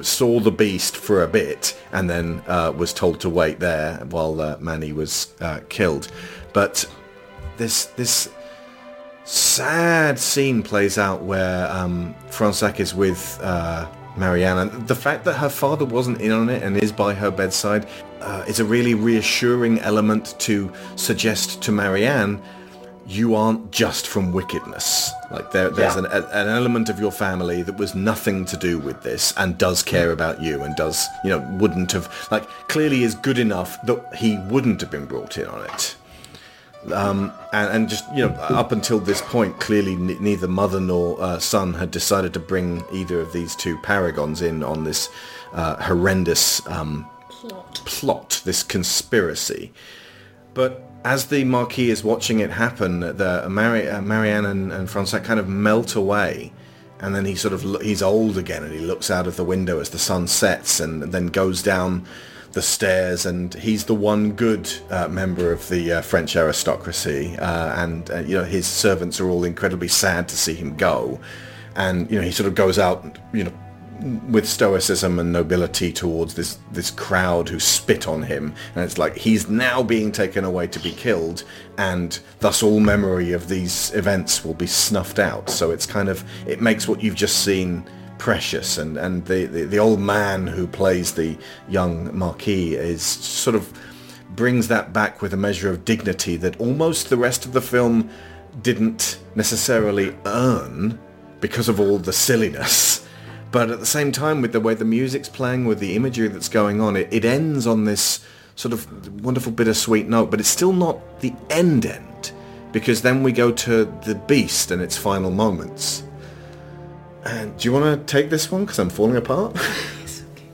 saw the beast for a bit, and then uh, was told to wait there while uh, Mani was uh, killed. But this this sad scene plays out where um, Fronsac is with uh, Marianne, and the fact that her father wasn't in on it and is by her bedside uh, is a really reassuring element to suggest to Marianne you aren't just from wickedness. Like there, there's Yeah. an, a- an element of your family that was nothing to do with this and does care about you and does, you know, wouldn't have, like, clearly is good enough that he wouldn't have been brought in on it. Um, and, and just, you know, up until this point, clearly n- neither mother nor uh, son had decided to bring either of these two paragons in on this uh, horrendous um, plot, this conspiracy. But as the Marquis is watching it happen, the Mari- uh, Marianne and, and kind of melt away. And then he sort of, he's old again and he looks out of the window as the sun sets and then goes down the stairs and he's the one good uh, member of the uh, French aristocracy uh, and uh, you know his servants are all incredibly sad to see him go and you know he sort of goes out you know with stoicism and nobility towards this this crowd who spit on him and it's like he's now being taken away to be killed and thus all memory of these events will be snuffed out. So it's kind of it makes what you've just seen precious and and the the, the old man who plays the young marquis is sort of brings that back with a measure of dignity that almost the rest of the film didn't necessarily earn because of all the silliness but at the same time with the way the music's playing with the imagery that's going on it, it ends on this sort of wonderful bittersweet note but it's still not the end end because then we go to the beast and its final moments and do you want to take this one because i'm falling apart yes, okay.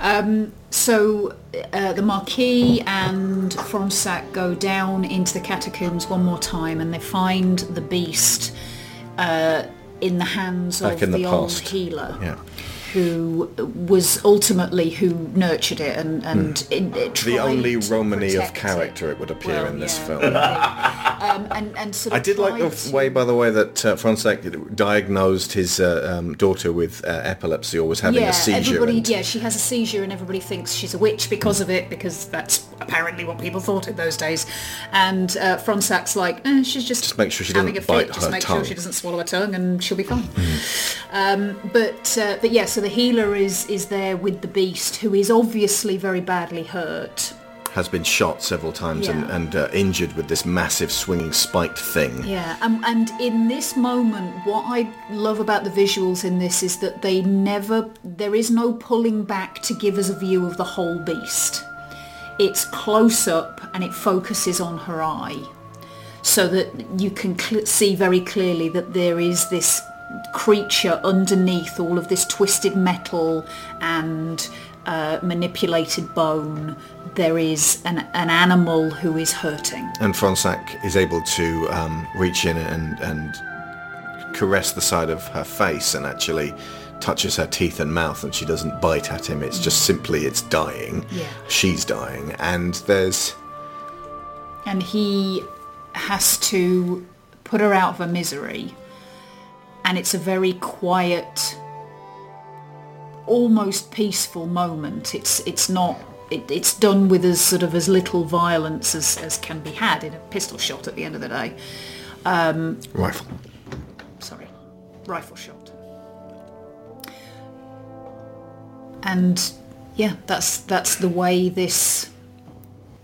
Um, so uh, the Marquis and Fronsac go down into the catacombs one more time and they find the beast uh, in the hands Back of in the the, old healer. yeah Who was ultimately who nurtured it and and it, it Hmm. the only Romany of character it would appear Well, in this yeah, film it. um, and and sort of I did like the to- way, by the way, that uh, Fronsac diagnosed his uh, um, daughter with uh, epilepsy or was having yeah, a seizure. everybody. and- Yeah, she has a seizure, and everybody thinks she's a witch because of it, because that's apparently what people thought in those days. And uh, Fronsac's like, eh, she's just, Just make sure she having doesn't a fit. bite just her make tongue. sure she doesn't swallow her tongue, and she'll be fine. Um, but uh, but yeah, so the healer is is there with the beast, who is obviously very badly hurt. has been shot several times and, Yeah. and uh, injured with this massive swinging spiked thing. Yeah, um, and in this moment, what I love about the visuals in this is that they never, there is no pulling back to give us a view of the whole beast. It's close up and it focuses on her eye so that you can cl- see very clearly that there is this creature underneath all of this twisted metal and uh, manipulated bone. There is an, an animal who is hurting. And Fronsac is able to um, reach in and, and caress the side of her face and actually touches her teeth and mouth and she doesn't bite at him. It's just simply it's dying. Yeah. She's dying. And there's and he has to put her out of her misery and it's a very quiet almost peaceful moment it's it's not it, it's done with as sort of as little violence as, as can be had in a pistol shot at the end of the day um, rifle. sorry rifle shot and yeah that's that's the way this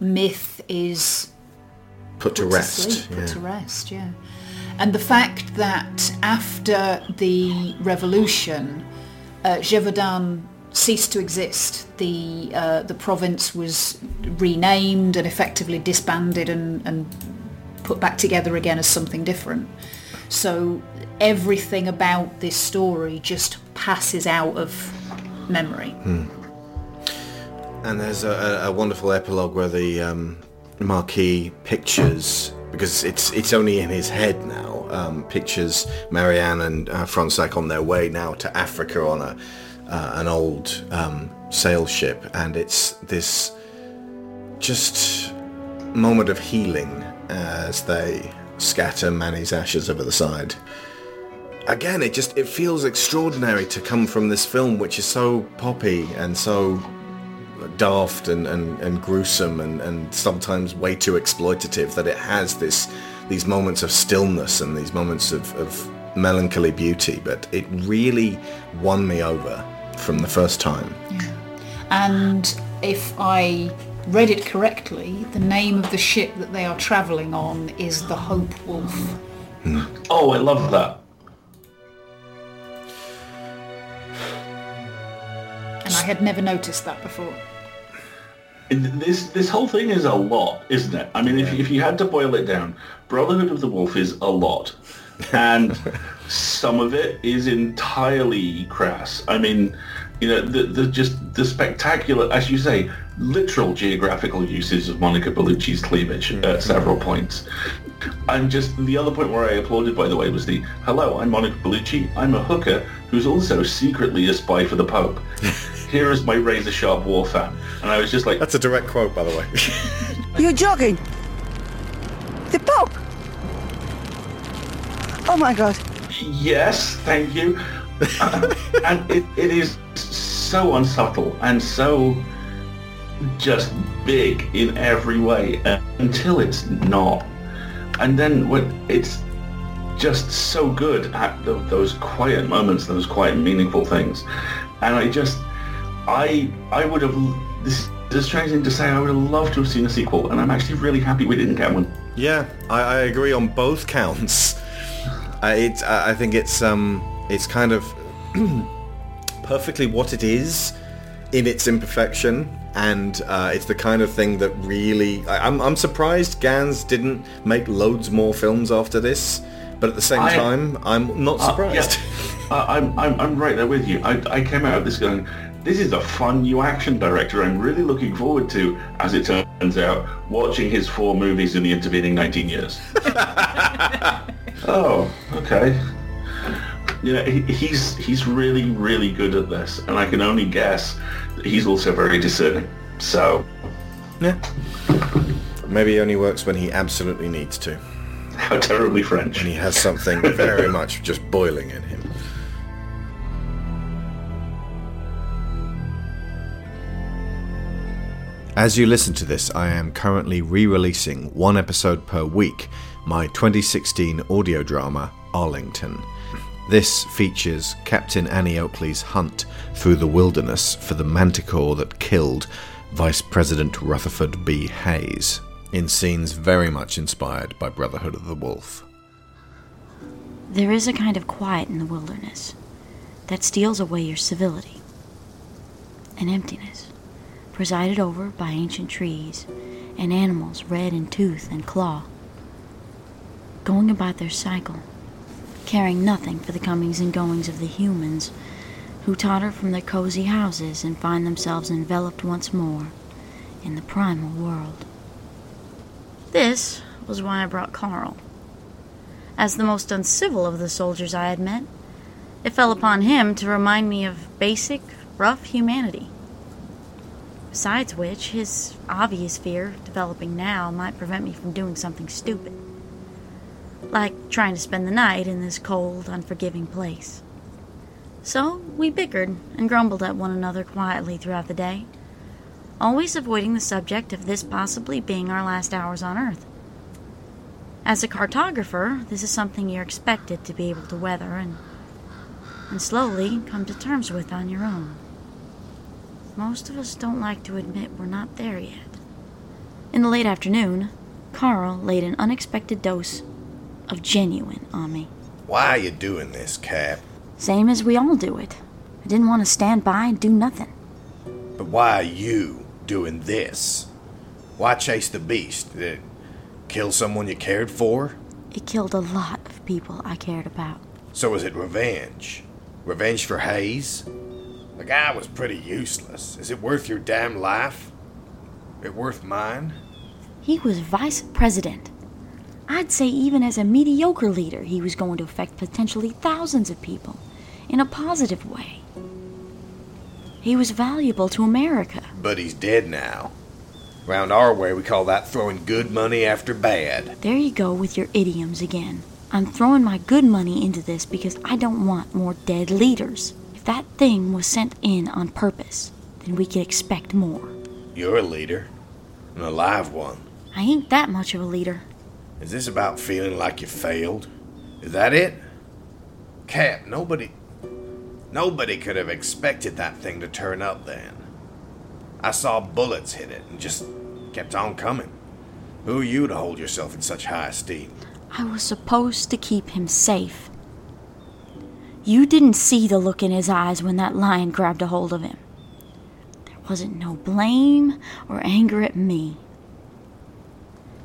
myth is Put to put rest. sleep, put to rest, yeah. And the fact that after the revolution, uh, Gévaudan ceased to exist. The uh, the province was renamed and effectively disbanded and, and put back together again as something different. So everything about this story just passes out of memory. And there's a- a wonderful epilogue where the um, Marquis pictures, because it's it's only in his head now, um, pictures Marianne and uh, Fronsac on their way now to Africa on a uh, an old um, sail ship, and it's this just moment of healing as they scatter Mani's ashes over the side. Again, it just it feels extraordinary to come from this film, which is so poppy and so daft and, and, and gruesome and, and sometimes way too exploitative that it has this these moments of stillness and these moments of, of melancholy beauty but it really won me over from the first time yeah. And if I read it correctly, the name of the ship that they are travelling on is the Hope Wolf. Hmm. Oh, I love that. And I had never noticed that before. This this whole thing is a lot, isn't it? I mean, if, if you had to boil it down, Brotherhood of the Wolf is a lot. And some of it is entirely crass. I mean, you know, the, the just the spectacular, as you say, literal geographical uses of Monica Bellucci's cleavage at several points. And just the other point where I applauded, by the way, was the, hello, I'm Monica Bellucci. I'm a hooker who's also secretly a spy for the Pope. Here is my razor sharp war fan. And I was just like, that's a direct quote by the way You're jogging. The Pope. Oh my God. Yes, thank you. Uh, and it, it is so unsubtle and so just big in every way uh, until it's not. And then when it's just so good at th those quiet moments, those quiet meaningful things. And I just, I, I would have, this strange thing to say, I would have loved to have seen a sequel. And I'm actually really happy we didn't get one. Yeah, I, I agree on both counts. Uh, it, I I think it's um, it's kind of perfectly what it is in its imperfection, and uh, it's the kind of thing that really. I, I'm I'm surprised Gans didn't make loads more films after this, but at the same I- time, I'm not Uh, surprised. yeah. Uh, I'm, I'm, I'm right there with you. I, I came out of this going, this is a fun new action director I'm really looking forward to, as it turns out, watching his four movies in the intervening 19 years. oh, okay. You know, he, he's, he's really, really good at this, and I can only guess that he's also very discerning. So, yeah. Maybe he only works when he absolutely needs to. How terribly French. When he has something very much just boiling in him. As you listen to this, I am currently re-releasing one episode per week, my 2016 audio drama, Arlington. This features Captain Annie Oakley's hunt through the wilderness for the manticore that killed Vice President Rutherford B. Hayes, in scenes very much inspired by Brotherhood of the Wolf. There is a kind of quiet in the wilderness that steals away your civility. An emptiness, presided over by ancient trees and animals red in tooth and claw, going about their cycle, caring nothing for the comings and goings of the humans who totter from their cozy houses and find themselves enveloped once more in the primal world. This was why I brought Carl. As the most uncivil of the soldiers I had met, it fell upon him to remind me of basic, rough humanity. Besides which, his obvious fear, developing now, might prevent me from doing something stupid. Like trying to spend the night in this cold, unforgiving place. So, we bickered and grumbled at one another quietly throughout the day, always avoiding the subject of this possibly being our last hours on Earth. As a cartographer, this is something you're expected to be able to weather and, and slowly come to terms with on your own. Most of us don't like to admit we're not there yet. In the late afternoon, Carl laid an unexpected dose of genuine on me. Why are you doing this, Cap? Same as we all do it. I didn't want to stand by and do nothing. But why are you doing this? Why chase the beast? Did it kill someone you cared for? It killed a lot of people I cared about. So is it revenge? Revenge for Hayes? Guy was pretty useless. Is it worth your damn life? It worth mine? He was vice president. I'd say, even as a mediocre leader, he was going to affect potentially thousands of people in a positive way. He was valuable to America. But he's dead now. Round our way, we call that throwing good money after bad. There you go with your idioms again. I'm throwing my good money into this because I don't want more dead leaders. That thing was sent in on purpose, then we could expect more. You're a leader. An alive one. I ain't that much of a leader. Is this about feeling like you failed? Is that it? Cap, nobody. Nobody could have expected that thing to turn up then. I saw bullets hit it and just kept on coming. Who are you to hold yourself in such high esteem? I was supposed to keep him safe. You didn't see the look in his eyes when that lion grabbed a hold of him. There wasn't no blame or anger at me.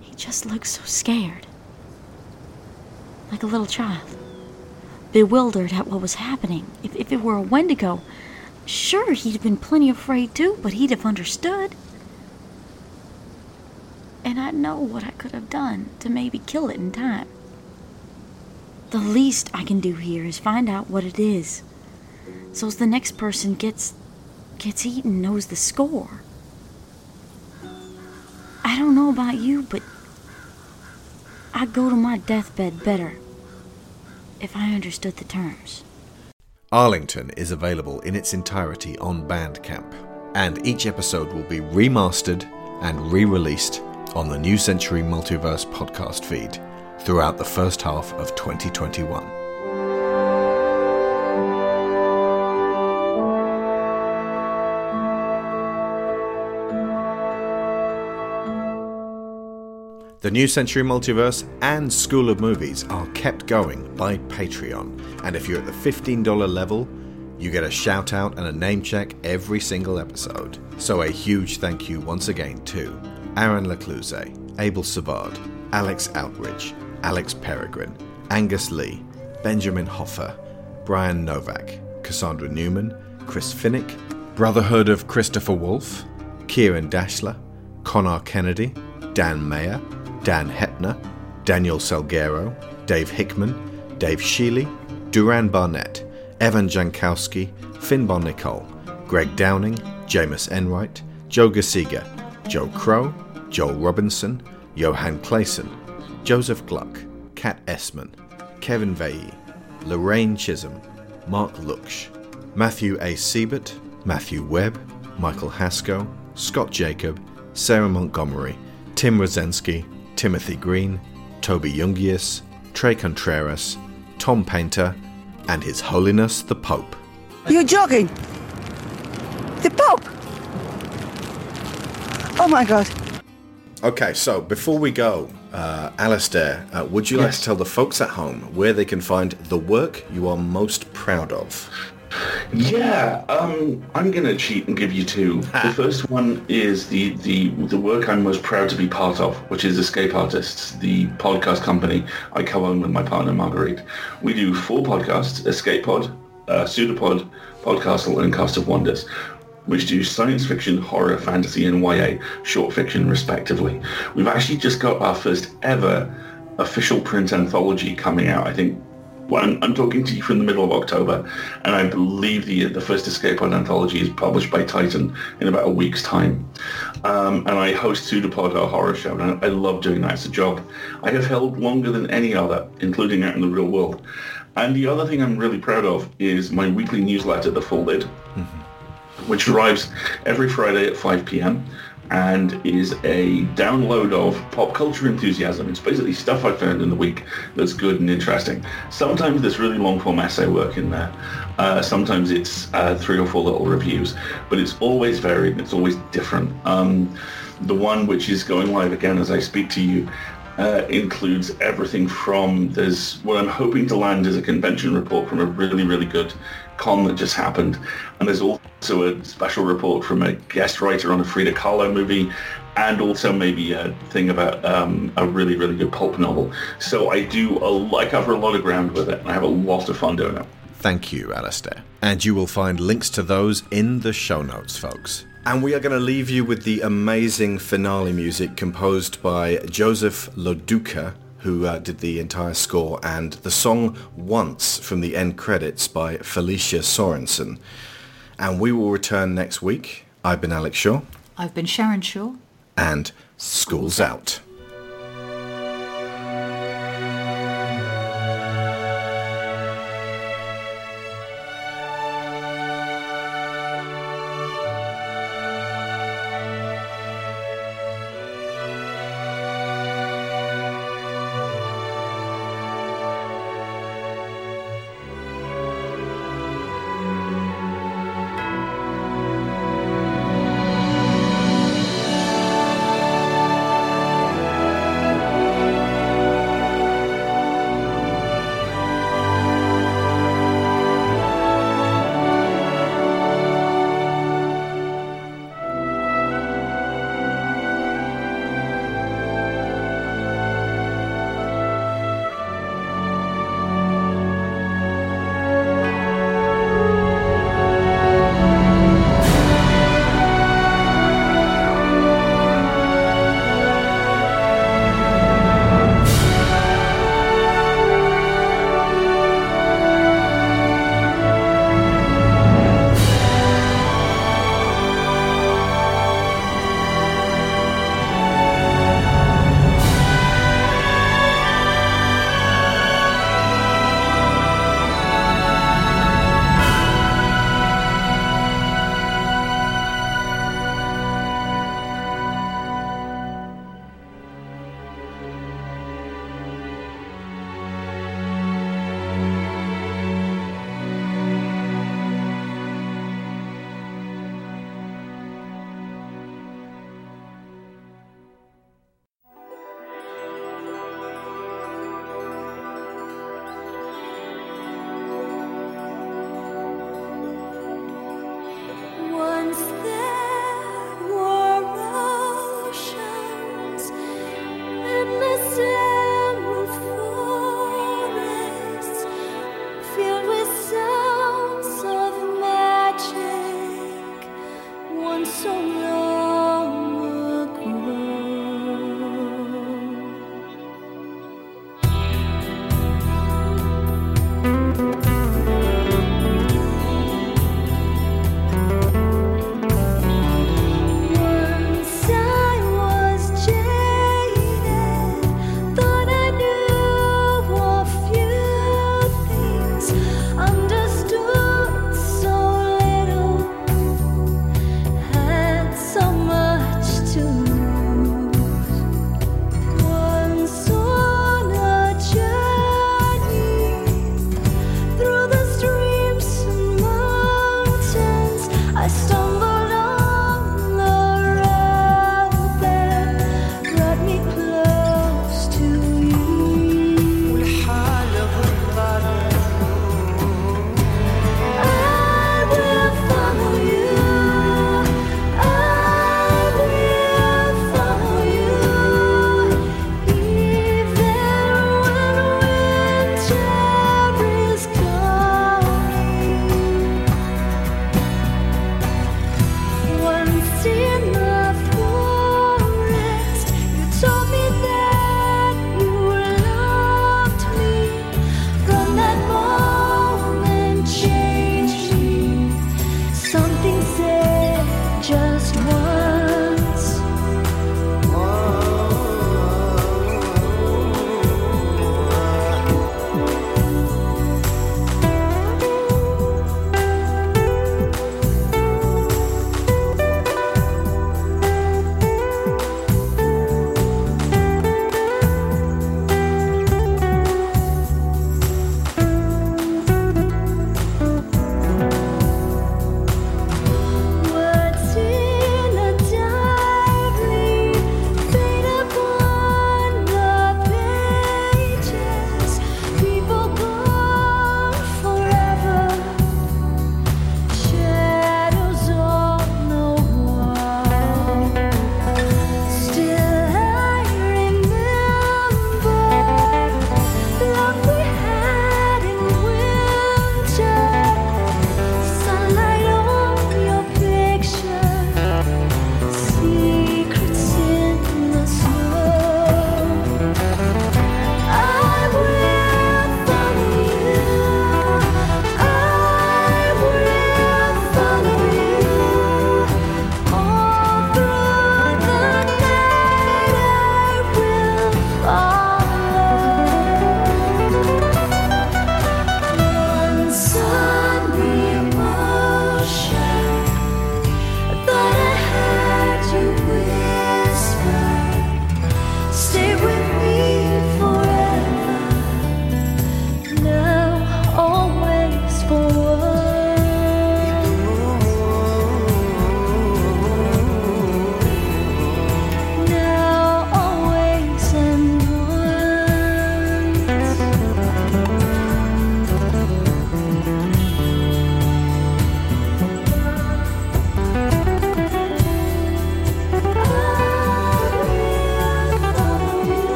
He just looked so scared. Like a little child. Bewildered at what was happening. If, if it were a Wendigo, sure, he'd have been plenty afraid too, but he'd have understood. And I know what I could have done to maybe kill it in time. The least I can do here is find out what it is. So as the next person gets gets eaten knows the score. I don't know about you, but I'd go to my deathbed better if I understood the terms. Arlington is available in its entirety on Bandcamp, and each episode will be remastered and re released on the New Century Multiverse podcast feed throughout the first half of 2021. The New Century Multiverse and School of Movies are kept going by Patreon, and if you're at the $15 level, you get a shout out and a name check every single episode. So a huge thank you once again to Aaron Lecluse, Abel Savard, Alex Outridge, Alex Peregrine, Angus Lee, Benjamin Hoffer, Brian Novak, Cassandra Newman, Chris Finnick, Brotherhood of Christopher Wolfe, Kieran Dashler, Connor Kennedy, Dan Mayer, Dan Hetner, Daniel Salguero, Dave Hickman, Dave Sheely, Duran Barnett, Evan Jankowski, Finbon Nicole, Greg Downing, Jameis Enright, Joe Gasiga, Joe Crow, Joel Robinson, Johan Clayson, Joseph Gluck, Kat Essman, Kevin Veilly, Lorraine Chisholm, Mark Luksch, Matthew A. Siebert, Matthew Webb, Michael Haskell, Scott Jacob, Sarah Montgomery, Tim Rosensky, Timothy Green, Toby Jungius, Trey Contreras, Tom Painter, and His Holiness the Pope. You're jogging. The Pope. Oh my God. Okay, so before we go, uh, Alasdair, uh, would you like to tell the folks at home where they can find the work you are most proud of? Yeah, um, I'm going to cheat and give you two. the first one is the, the the work I'm most proud to be part of, which is Escape Artists, the podcast company I co-own with my partner Marguerite. We do four podcasts: Escape Pod, uh, Pseudopod, Podcastle, and Cast of Wonders, which do science fiction, horror, fantasy, and YA short fiction, respectively. We've actually just got our first ever official print anthology coming out. I think well, I'm, I'm talking to you from the middle of October, and I believe the the first Escape Pod anthology is published by Titan in about a week's time. Um, and I host Pseudopod, our horror show, and I, love doing that. It's a job I have held longer than any other, including out in the real world. And the other thing I'm really proud of is my weekly newsletter, The Full Lid, which arrives every Friday at 5 p.m. and is a download of pop culture enthusiasm. It's basically stuff I found in the week that's good and interesting. Sometimes there's really long form essay work in there. Uh, sometimes it's uh, three or four little reviews, but it's always varied and it's always different. Um, the one which is going live again as I speak to you uh, includes everything from there's what I'm hoping to land is a convention report from a really really good con that just happened, and there's also a special report from a guest writer on a Frida Kahlo movie, and also maybe a thing about um, a really really good pulp novel. So I do a, I cover a lot of ground with it, and I have a lot of fun doing it. Thank you, Alasdair. And you will find links to those in the show notes, folks. And we are going to leave you with the amazing finale music composed by Joseph LoDuca, who uh, did the entire score, and the song Once from the end credits by Felicia Sorensen. And we will return next week. I've been Alex Shaw, I've been Sharon Shaw. and School's Out.